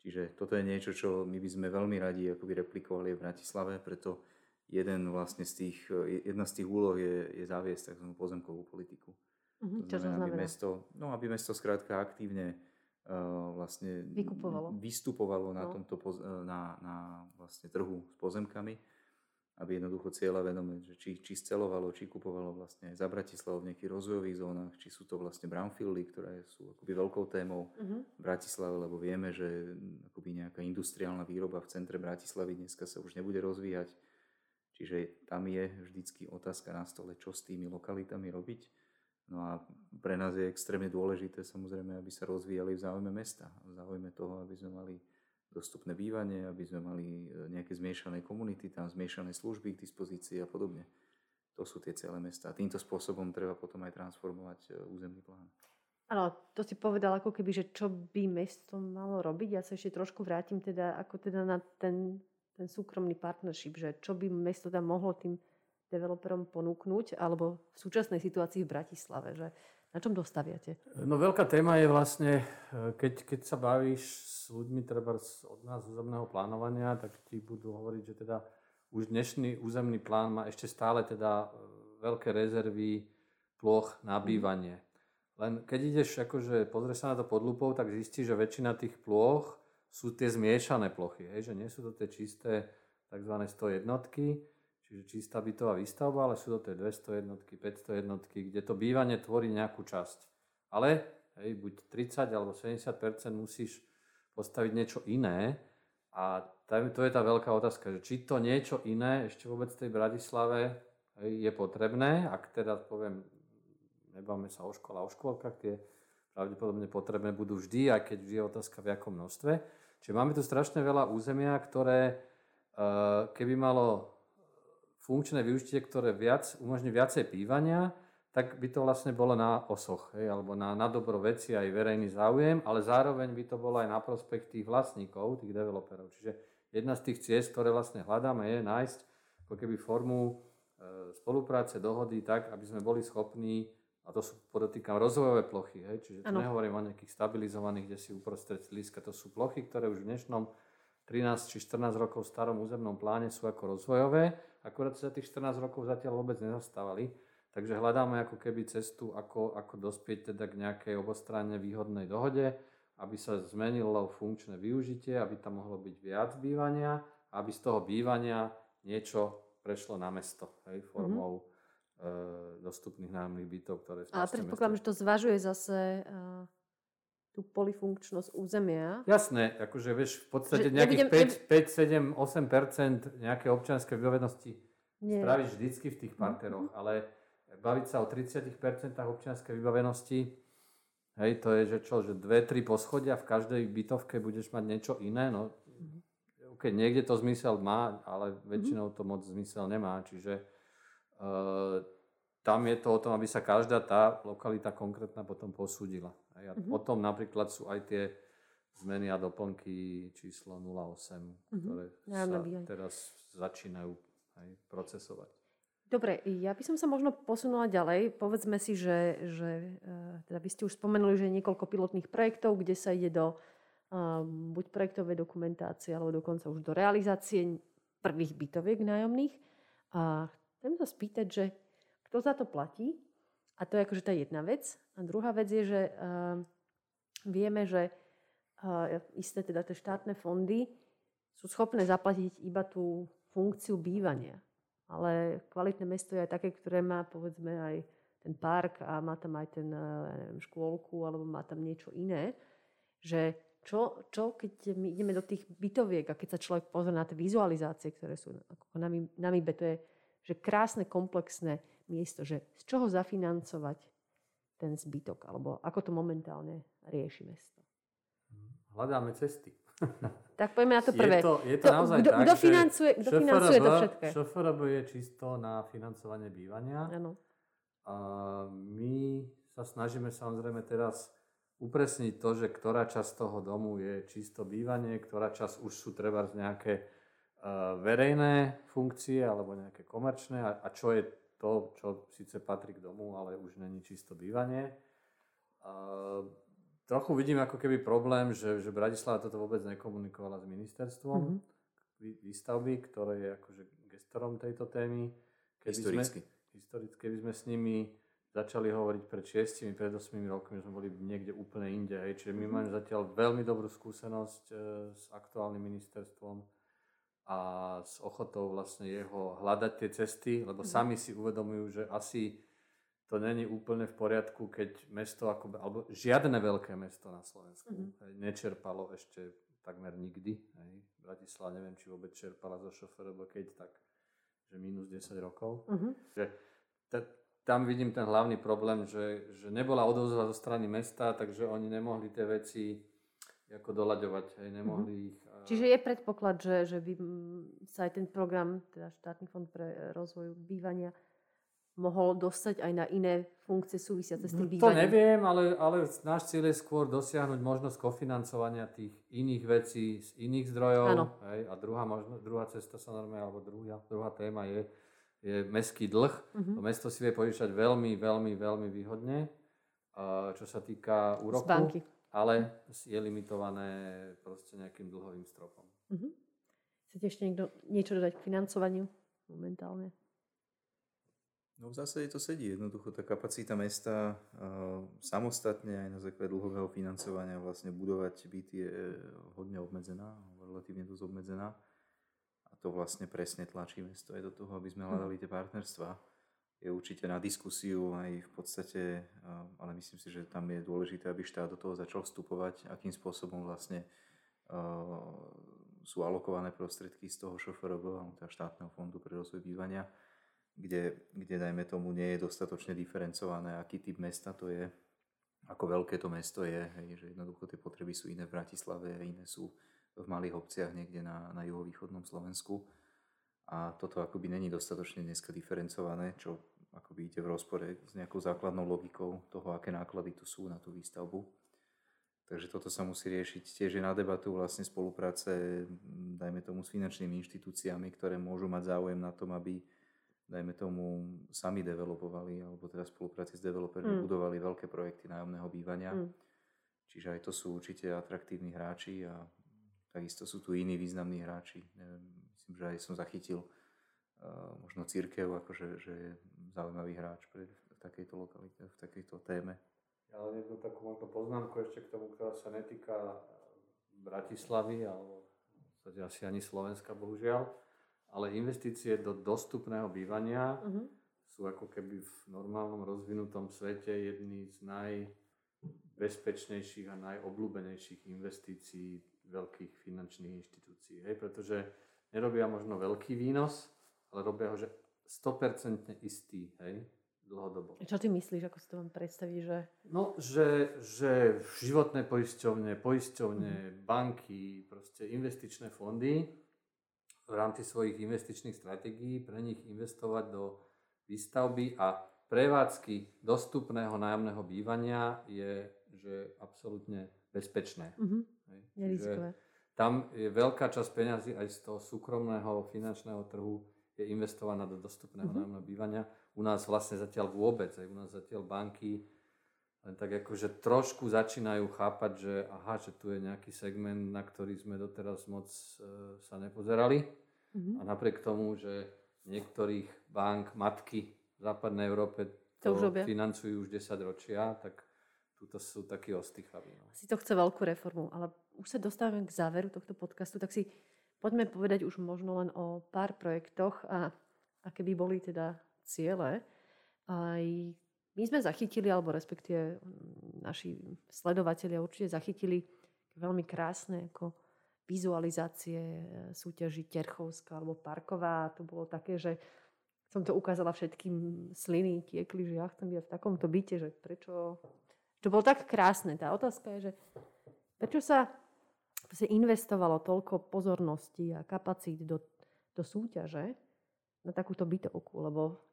Čiže toto je niečo, čo my by sme veľmi radi akoby replikovali v Bratislave, preto jeden vlastne z tých, jedna z tých úloh je, je zaviesť tzv. pozemkovú politiku. Uh-huh, to znamená, aby mesto, no aby mesto skrátka aktívne uh, vlastne Vykupovalo. vystupovalo na no. tomto poz, e, na, na vlastne trhu s pozemkami, aby jednoducho cieľa vedomé, že či, či scelovalo, či kupovalo vlastne za Bratislavu v nejakých rozvojových zónach, či sú to vlastne brownfieldy, ktoré sú akoby veľkou témou uh-huh. v Bratislave, lebo vieme, že akoby nejaká industriálna výroba v centre Bratislavy dneska sa už nebude rozvíjať. Čiže tam je vždycky otázka na stole, čo s tými lokalitami robiť No a pre nás je extrémne dôležité samozrejme, aby sa rozvíjali v záujme mesta, v záujme toho, aby sme mali dostupné bývanie, aby sme mali e, nejaké zmiešané komunity, tam zmiešané služby k dispozícii a podobne. To sú tie celé mesta. Týmto spôsobom treba potom aj transformovať e, územný plán. Áno, to si povedal ako keby, že čo by mesto malo robiť. Ja sa ešte trošku vrátim teda, ako teda na ten, ten súkromný partnership, že čo by mesto tam mohlo tým developerom ponúknuť, alebo v súčasnej situácii v Bratislave, že na čom dostaviate? No veľká téma je vlastne, e, keď, keď sa bavíš s ľuďmi treba od nás územného plánovania, tak ti budú hovoriť, že teda už dnešný územný plán má ešte stále teda e, veľké rezervy ploch na mhm. bývanie. Len keď ideš, akože pozrieš sa na to pod lupou, tak zistíš, že väčšina tých ploch sú tie zmiešané plochy, hej? že nie sú to tie čisté tzv. 100 jednotky, čiže čistá bytová výstavba, ale sú to tie 200 jednotky, 500 jednotky, kde to bývanie tvorí nejakú časť. Ale hej, buď 30 alebo 70% musíš postaviť niečo iné a to je tá veľká otázka, že či to niečo iné ešte vôbec v tej Bratislave hej, je potrebné, ak teda poviem, nebáme sa o škole a o škôlkach, tie pravdepodobne potrebné budú vždy, aj keď vždy je otázka v akom množstve. Čiže máme tu strašne veľa územia, ktoré eh, keby malo funkčné využitie, ktoré viac, umožní viacej bývania, tak by to vlastne bolo na osoch, hej, alebo na, na dobro veci aj verejný záujem, ale zároveň by to bolo aj na prospech tých vlastníkov, tých developerov. Čiže jedna z tých ciest, ktoré vlastne hľadáme, je nájsť ako keby formu e, spolupráce, dohody tak, aby sme boli schopní, a to sú podotýkam rozvojové plochy, hej, čiže tu nehovorím o nejakých stabilizovaných, kde si uprostred líska, to sú plochy, ktoré už v dnešnom 13 či 14 rokov starom územnom pláne sú ako rozvojové, akurát sa tých 14 rokov zatiaľ vôbec nezastávali. Takže hľadáme ako keby cestu, ako, ako dospieť teda k nejakej obostranne výhodnej dohode, aby sa zmenilo funkčné využitie, aby tam mohlo byť viac bývania aby z toho bývania niečo prešlo na mesto, hej, formou mm-hmm. e, dostupných nájomných bytov, ktoré Ale predpokladám, že to zvažuje zase e, tú polifunkčnosť územia. Jasné, akože vieš, v podstate že nejakých nebudem, 5, 5, 7, 8 nejaké občianskej vybavenosti Nie. spravíš vždycky v tých parteroch, mm-hmm. ale baviť sa o 30% občianskej vybavenosti, hej, to je, že čo, že dve, tri poschodia v každej bytovke budeš mať niečo iné, no mm-hmm keď niekde to zmysel má, ale mhm. väčšinou to moc zmysel nemá. Čiže uh, tam je to o tom, aby sa každá tá lokalita konkrétna potom posúdila. A mm-hmm. potom napríklad sú aj tie zmeny a doplnky číslo 08, mm-hmm. ktoré ja, sa teraz začínajú aj procesovať. Dobre, ja by som sa možno posunula ďalej. Povedzme si, že, že e, teda vy ste už spomenuli, že je niekoľko pilotných projektov, kde sa ide do buď projektovej dokumentácie, alebo dokonca už do realizácie prvých bytoviek nájomných. A chcem sa spýtať, že kto za to platí? A to je akože tá jedna vec. A druhá vec je, že uh, vieme, že uh, isté teda tie štátne fondy sú schopné zaplatiť iba tú funkciu bývania. Ale kvalitné mesto je aj také, ktoré má povedzme aj ten park a má tam aj ten, ja neviem, škôlku alebo má tam niečo iné, že čo, čo keď my ideme do tých bytoviek a keď sa človek pozrie na tie vizualizácie, ktoré sú ako na, na MIBE, to je že krásne, komplexné miesto, že z čoho zafinancovať ten zbytok, alebo ako to momentálne rieši mesto. Hľadáme cesty. Tak poďme na to prvé. Je to, je to, to naozaj kdo, tak, kdo financuje, kdo financuje to všetko? ŠFRB je čisto na financovanie bývania. Ano. A my sa snažíme samozrejme teraz upresniť to, že ktorá časť toho domu je čisto bývanie, ktorá časť už sú treba nejaké uh, verejné funkcie alebo nejaké komerčné a, a čo je to, čo síce patrí k domu, ale už není čisto bývanie. Uh, trochu vidím ako keby problém, že, že Bratislava toto vôbec nekomunikovala s ministerstvom mm-hmm. výstavby, ktoré je akože gestorom tejto témy. Keby historicky. Sme, historicky, keby sme s nimi začali hovoriť pred 6, pred 8 rokmi, sme boli niekde úplne inde. Hej. Čiže my mhm. máme zatiaľ veľmi dobrú skúsenosť e, s aktuálnym ministerstvom a s ochotou vlastne jeho hľadať tie cesty, lebo mm. sami si uvedomujú, že asi to není úplne v poriadku, keď mesto, ako, alebo žiadne veľké mesto na Slovensku mm. hej, nečerpalo ešte takmer nikdy. Hej. Bratislava neviem, či vôbec čerpala zo šoferov, keď tak, že minus 10 rokov. Mm-hmm. Že tam vidím ten hlavný problém, že, že nebola odozva zo strany mesta, takže oni nemohli tie veci ako doľaďovať, hej, nemohli mm-hmm. ich... A... Čiže je predpoklad, že, že by sa aj ten program, teda štátny fond pre rozvoj bývania, mohol dostať aj na iné funkcie súvisiace s tým bývaním? To neviem, ale, ale náš cieľ je skôr dosiahnuť možnosť kofinancovania tých iných vecí z iných zdrojov. Hej, a druhá, možno, druhá cesta sa normálne, alebo druhá, druhá téma je, je mestský dlh. Uh-huh. To mesto si vie požičať veľmi, veľmi, veľmi výhodne, čo sa týka úroku. Z banky. Ale je limitované proste nejakým dlhovým stropom. Uh-huh. Chcete ešte niekto niečo dodať k financovaniu momentálne? No v zásade to sedí. Jednoducho tá kapacita mesta uh, samostatne aj na základe dlhového financovania vlastne budovať byty je hodne obmedzená, relatívne dosť obmedzená to vlastne presne tlačí mesto aj do toho, aby sme hľadali tie partnerstva. Je určite na diskusiu aj v podstate, ale myslím si, že tam je dôležité, aby štát do toho začal vstupovať, akým spôsobom vlastne sú alokované prostriedky z toho šoferov alebo teda štátneho fondu pre rozvoj bývania, kde, kde dajme tomu nie je dostatočne diferencované, aký typ mesta to je, ako veľké to mesto je, hej, že jednoducho tie potreby sú iné v Bratislave, iné sú v malých obciach niekde na, na juhovýchodnom Slovensku. A toto akoby není dostatočne dneska diferencované, čo akoby ide v rozpore s nejakou základnou logikou toho, aké náklady tu sú na tú výstavbu. Takže toto sa musí riešiť. Tiež je na debatu vlastne spolupráce, dajme tomu, s finančnými inštitúciami, ktoré môžu mať záujem na tom, aby, dajme tomu, sami developovali, alebo teda spolupráci s developermi mm. budovali veľké projekty nájomného bývania. Mm. Čiže aj to sú určite atraktívni hráči a Takisto sú tu iní významní hráči. Neviem, myslím, že aj som zachytil uh, možno církev, akože, že zaujímavý hráč pre, v takejto lokalite, v takejto téme. Ale jednu takú možno poznámku ešte k tomu, ktorá sa netýka Bratislavy alebo asi ani Slovenska, bohužiaľ. Ale investície do dostupného bývania uh-huh. sú ako keby v normálnom rozvinutom svete jedný z najbezpečnejších a najobľúbenejších investícií veľkých finančných inštitúcií. Hej? Pretože nerobia možno veľký výnos, ale robia ho, že 100% istý, hej? dlhodobo. Čo ty myslíš, ako si to mám predstaviť, že... No, že, že životné poisťovne, poisťovne, mm-hmm. banky, proste investičné fondy v rámci svojich investičných stratégií pre nich investovať do výstavby a prevádzky dostupného nájomného bývania je že absolútne bezpečné. Mm-hmm. Hej, tam je veľká časť peňazí aj z toho súkromného finančného trhu je investovaná do dostupného mm-hmm. nájomného bývania u nás vlastne zatiaľ vôbec, aj u nás zatiaľ banky len tak akože trošku začínajú chápať, že aha, že tu je nejaký segment, na ktorý sme doteraz moc e, sa nepozerali. Mm-hmm. A napriek tomu, že niektorých bank, matky v západnej Európe to, to už financujú už 10 ročia, tak tuto sú takí ostýchaví. No. Si to chce veľkú reformu, ale už sa dostávame k záveru tohto podcastu, tak si poďme povedať už možno len o pár projektoch a aké by boli teda ciele. Aj my sme zachytili, alebo respektíve mm, naši sledovatelia určite zachytili veľmi krásne ako vizualizácie e, súťaži Terchovská alebo Parková. To bolo také, že som to ukázala všetkým sliny, tiekli, že ja chcem byť v takomto byte, že prečo... To bolo tak krásne. Tá otázka je, že prečo sa investovalo toľko pozornosti a kapacít do, do súťaže na takúto bytovku, lebo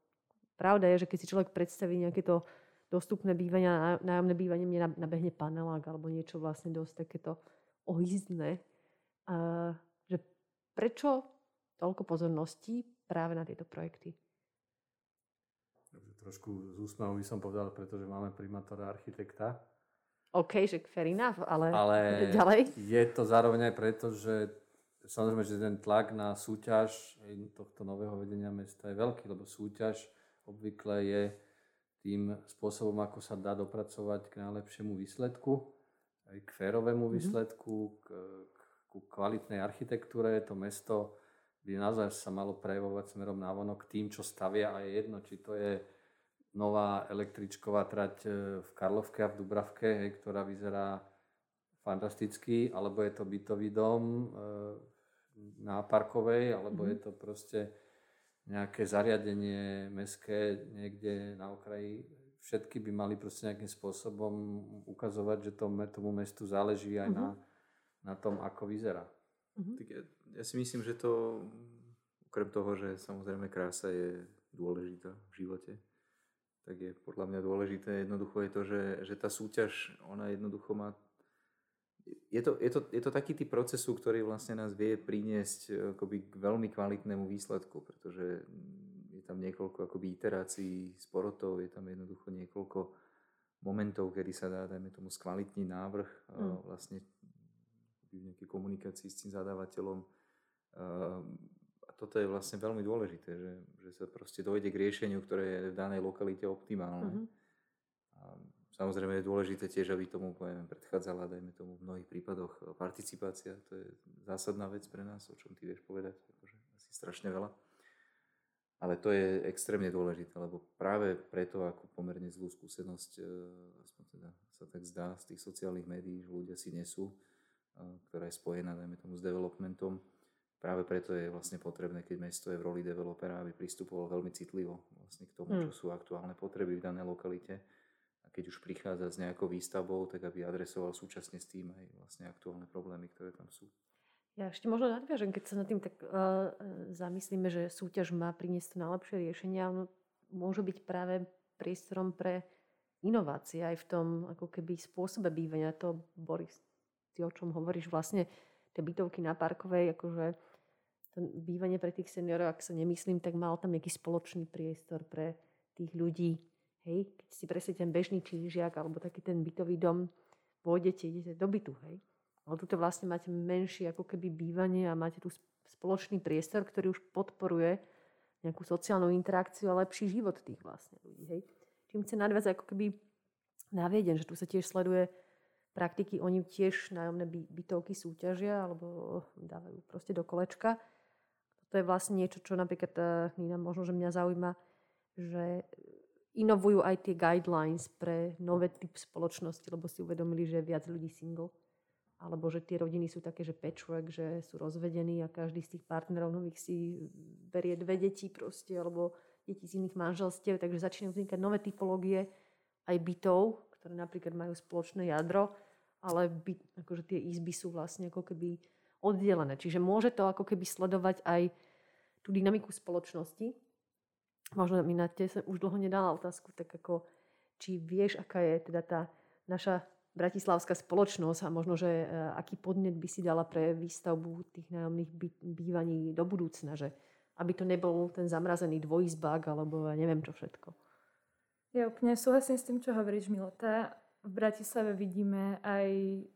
Pravda je, že keď si človek predstaví nejaké to dostupné bývanie, nájomné bývanie, mne nabehne panelák alebo niečo vlastne dosť takéto ohyzdné. A, že prečo toľko pozorností práve na tieto projekty? Trošku z úsmevom by som povedal, pretože máme primátora architekta. OK, že fair enough, ale, ale ďalej? je to zároveň aj preto, že samozrejme, že ten tlak na súťaž tohto nového vedenia mesta je veľký, lebo súťaž obvykle je tým spôsobom, ako sa dá dopracovať k najlepšiemu výsledku, aj k férovému mm-hmm. výsledku, k, k, ku kvalitnej architektúre. To mesto by naozaj sa malo prejavovať smerom na vonok tým, čo stavia a je jedno, či to je nová električková trať e, v Karlovke a v Dubravke, hej, ktorá vyzerá fantasticky, alebo je to bytový dom e, na Parkovej, alebo mm-hmm. je to proste nejaké zariadenie meské niekde na okraji, všetky by mali proste nejakým spôsobom ukazovať, že tomu, tomu mestu záleží aj uh-huh. na, mhm. na tom, ako vyzerá. Uh-huh. Tak ja, ja si myslím, že to, okrem toho, že samozrejme krása je dôležitá v živote, tak je podľa mňa dôležité jednoducho je to, že, že tá súťaž, ona jednoducho má je to, je, to, je to taký typ procesu, ktorý vlastne nás vie priniesť e, akoby k veľmi kvalitnému výsledku, pretože je tam niekoľko akoby iterácií s porotov, je tam jednoducho niekoľko momentov, kedy sa dá, dajme tomu, skvalitniť návrh mm. vlastne v nejakej komunikácii s tým zadávateľom. Toto je vlastne veľmi dôležité, že, že sa proste dojde k riešeniu, ktoré je v danej lokalite optimálne. Mm-hmm. A Samozrejme je dôležité tiež, aby tomu poviem, predchádzala, dajme tomu v mnohých prípadoch participácia. To je zásadná vec pre nás, o čom ty vieš povedať, akože asi strašne veľa. Ale to je extrémne dôležité, lebo práve preto, ako pomerne zlú skúsenosť, e, aspoň teda sa tak zdá z tých sociálnych médií, že ľudia si nesú, e, ktorá je spojená, dajme tomu, s developmentom, práve preto je vlastne potrebné, keď mesto je v roli developera, aby pristupovalo veľmi citlivo vlastne k tomu, čo hmm. sú aktuálne potreby v danej lokalite keď už prichádza s nejakou výstavbou, tak aby adresoval súčasne s tým aj vlastne aktuálne problémy, ktoré tam sú. Ja ešte možno nadviažem, keď sa nad tým tak uh, zamyslíme, že súťaž má priniesť to najlepšie riešenia, ono môže byť práve priestorom pre inovácie aj v tom ako keby spôsobe bývania. To, Boris, ty o čom hovoríš, vlastne tie bytovky na Parkovej, akože to bývanie pre tých seniorov, ak sa nemyslím, tak mal tam nejaký spoločný priestor pre tých ľudí, Hej, keď si presne ten bežný čížiak alebo taký ten bytový dom, pôjdete, idete do bytu, hej. Ale tuto vlastne máte menšie ako keby bývanie a máte tu spoločný priestor, ktorý už podporuje nejakú sociálnu interakciu a lepší život tých vlastne ľudí, hej. Čím chce nadviazať ako keby na Viedeň, že tu sa tiež sleduje praktiky, oni tiež nájomné bytovky súťažia alebo dávajú proste do kolečka. To je vlastne niečo, čo napríklad Nina, možno, že mňa zaujíma, že inovujú aj tie guidelines pre nové typ spoločnosti, lebo si uvedomili, že je viac ľudí single. Alebo že tie rodiny sú také, že patchwork, že sú rozvedení a každý z tých partnerov nových si berie dve deti proste, alebo deti z iných manželstiev, takže začínajú vznikať nové typológie aj bytov, ktoré napríklad majú spoločné jadro, ale byt, akože tie izby sú vlastne ako keby oddelené. Čiže môže to ako keby sledovať aj tú dynamiku spoločnosti. Možno mi na te sa už dlho nedala otázku, tak ako či vieš, aká je teda tá naša bratislavská spoločnosť a možno, že e, aký podnet by si dala pre výstavbu tých nájomných bývaní do budúcna, že aby to nebol ten zamrazený dvojizbák alebo ja neviem čo všetko. Ja úplne súhlasím s tým, čo hovoríš, Milota. V Bratislave vidíme aj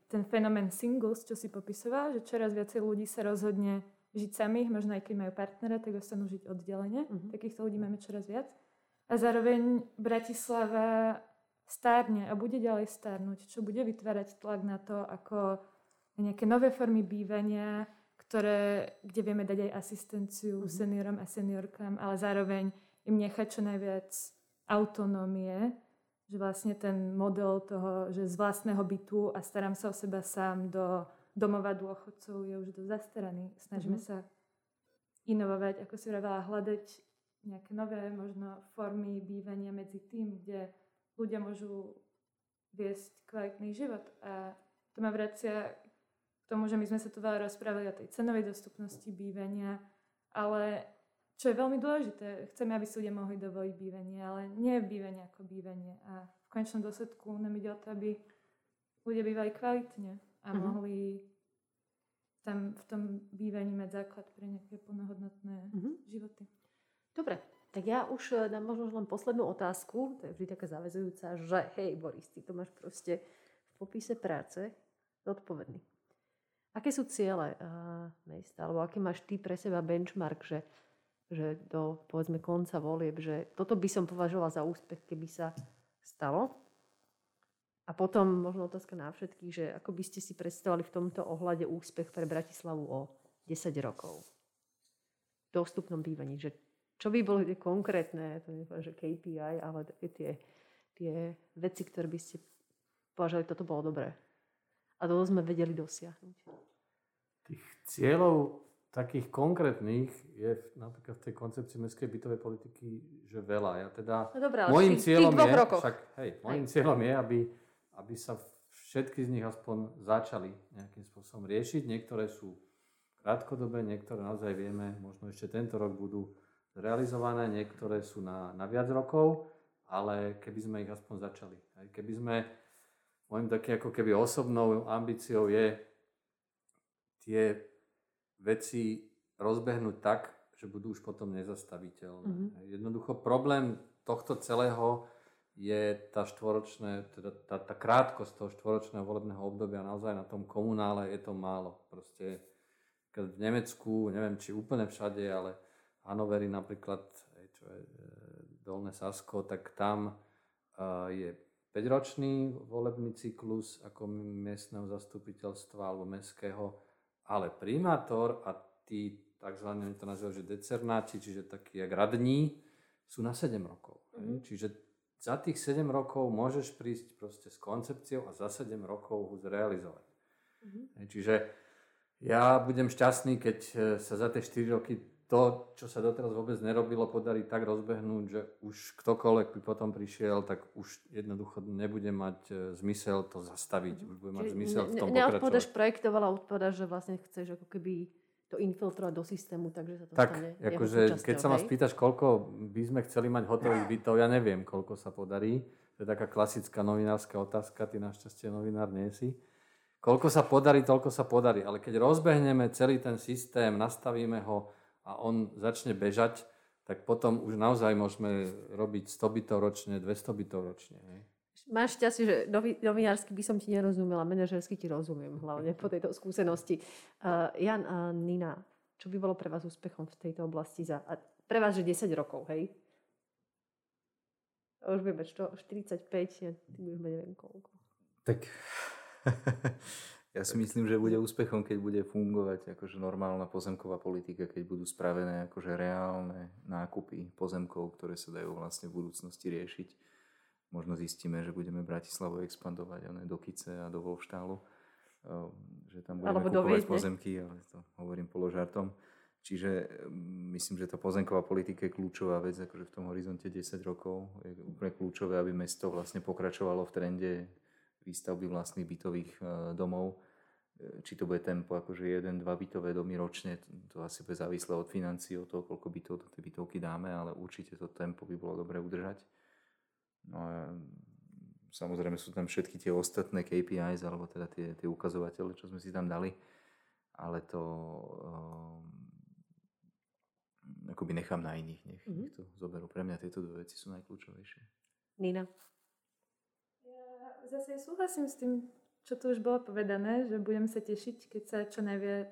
ten fenomén singles, čo si popisoval, že čoraz viacej ľudí sa rozhodne žiť samých, možno aj keď majú partnera, tak ostanú žiť oddelenie. Uh-huh. Takýchto ľudí máme čoraz viac. A zároveň Bratislava stárne a bude ďalej stárnuť, čo bude vytvárať tlak na to, ako nejaké nové formy bývania, ktoré, kde vieme dať aj asistenciu mm-hmm. seniorom a seniorkám, ale zároveň im nechať čo najviac autonómie, že vlastne ten model toho, že z vlastného bytu a starám sa o seba sám do domova dôchodcov je už dosť zastaraný. Snažíme mm-hmm. sa inovovať, ako si hovorila, hľadať nejaké nové možno formy bývania medzi tým, kde ľudia môžu viesť kvalitný život. A to ma vracia k tomu, že my sme sa tu veľa rozprávali o tej cenovej dostupnosti bývania, ale čo je veľmi dôležité. Chceme, aby si ľudia mohli dovoliť bývanie, ale nie bývanie ako bývanie. A v konečnom dôsledku nám ide o to, aby ľudia bývali kvalitne a uh-huh. mohli tam v tom bývaní mať základ pre nejaké plnohodnotné uh-huh. životy. Dobre, tak ja už e, dám možno len poslednú otázku, to je vždy taká zavezujúca, že hej Boris, ty to máš proste v popise práce zodpovedný. Aké sú ciele uh, mesta, alebo aké máš ty pre seba benchmark, že že do povedzme konca volieb, že toto by som považovala za úspech, keby sa stalo. A potom možno otázka na všetkých, že ako by ste si predstavovali v tomto ohľade úspech pre Bratislavu o 10 rokov v dostupnom bývaní. Že čo by bolo tie konkrétne, to nepoviem, že KPI, ale tie, tie veci, ktoré by ste považovali, toto bolo dobré. A toto sme vedeli dosiahnuť. Tých cieľov takých konkrétnych je napríklad v tej koncepcii mestskej bytovej politiky, že veľa. Ja teda, no dobré, ale môjim cieľom je, rokoch. však, hej, môjim hej. cieľom je, aby, aby sa všetky z nich aspoň začali nejakým spôsobom riešiť. Niektoré sú krátkodobé, niektoré naozaj vieme, možno ešte tento rok budú zrealizované, niektoré sú na, na viac rokov, ale keby sme ich aspoň začali. Hej, keby sme, môjim taký ako keby osobnou ambíciou je tie veci rozbehnúť tak, že budú už potom nezastaviteľné. Mm-hmm. Jednoducho problém tohto celého je tá štvoročné, teda tá, tá krátkosť toho štvoročného volebného obdobia naozaj na tom komunále je to málo. Proste v Nemecku, neviem či úplne všade, ale Hanoveri napríklad, čo je e, Dolné Sasko, tak tam je 5-ročný volebný cyklus ako miestneho zastupiteľstva alebo mestského ale primátor a tí tzv. to nazývajú, že decernáti, čiže takí jak radní, sú na 7 rokov. Mm-hmm. Čiže za tých 7 rokov môžeš prísť proste s koncepciou a za 7 rokov ho zrealizovať. Mm-hmm. Čiže ja budem šťastný, keď e, sa za tie 4 roky to, čo sa doteraz vôbec nerobilo, podarí tak rozbehnúť, že už ktokoľvek by potom prišiel, tak už jednoducho nebude mať e, zmysel to zastaviť. Už bude mať zmysel v tom ne, pokračovať. Neodpovedaš projektoval, ale odpovedaš, že vlastne chceš ako keby to infiltrovať do systému, takže sa to tak, stane akože, keď sa ma spýtaš, koľko by sme chceli mať hotových bytov, ja neviem, koľko sa podarí. To je taká klasická novinárska otázka, ty našťastie novinár nie si. Koľko sa podarí, toľko sa podarí. Ale keď rozbehneme celý ten systém, nastavíme ho, a on začne bežať, tak potom už naozaj môžeme robiť 100 bytov ročne, 200 bytov ročne. Hej. Máš šťastie, že novinársky by som ti nerozumela, manažersky ti rozumiem, hlavne po tejto skúsenosti. Uh, Jan a Nina, čo by bolo pre vás úspechom v tejto oblasti za... A pre vás, že 10 rokov, hej? Už vieme, čo, 45, ja, ty budeš neviem koľko. Tak ja si myslím, že bude úspechom, keď bude fungovať akože normálna pozemková politika, keď budú spravené akože reálne nákupy pozemkov, ktoré sa dajú vlastne v budúcnosti riešiť. Možno zistíme, že budeme Bratislavu expandovať ale do Kice a do Volštálu, ehm, že tam budeme Alebo kúpovať pozemky, ale to hovorím položartom. Čiže mm, myslím, že tá pozemková politika je kľúčová vec, akože v tom horizonte 10 rokov je úplne kľúčové, aby mesto vlastne pokračovalo v trende výstavby vlastných bytových e, domov. E, či to bude tempo akože jeden, dva bytové domy ročne, to asi bude závislé od financií, od toho, koľko bytov do tej bytovky dáme, ale určite to tempo by bolo dobre udržať. No a samozrejme sú tam všetky tie ostatné KPIs, alebo teda tie, tie ukazovatele, čo sme si tam dali, ale to um, akoby nechám na iných, nech, mm-hmm. nech to zoberú. Pre mňa tieto dve veci sú najkľúčovejšie. Nina? Zase súhlasím s tým, čo tu už bolo povedané, že budem sa tešiť, keď sa čo najviac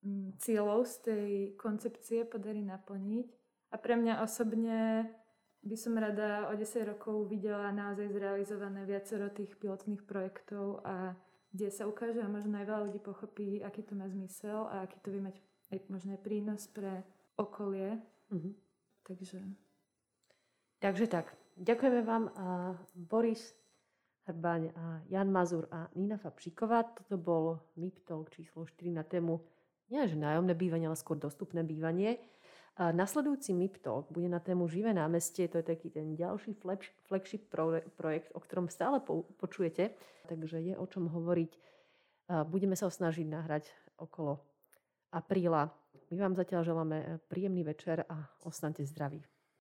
mm, cieľov z tej koncepcie podarí naplniť. A pre mňa osobne by som rada o 10 rokov videla naozaj zrealizované viacero tých pilotných projektov a kde sa ukáže a možno aj veľa ľudí pochopí, aký to má zmysel a aký to by mať aj možno aj prínos pre okolie. Mm-hmm. Takže... Takže tak. Ďakujeme vám a Boris Hrbaň a Jan Mazur a Nina Fabšíková. Toto bol MIP Talk číslo 4 na tému nie nájomné bývanie, ale skôr dostupné bývanie. A nasledujúci MIP Talk bude na tému Živé námestie. To je taký ten ďalší flagship projekt, o ktorom stále počujete. Takže je o čom hovoriť. Budeme sa ho snažiť nahrať okolo apríla my vám zatiaľ želáme príjemný večer a ostaňte zdraví.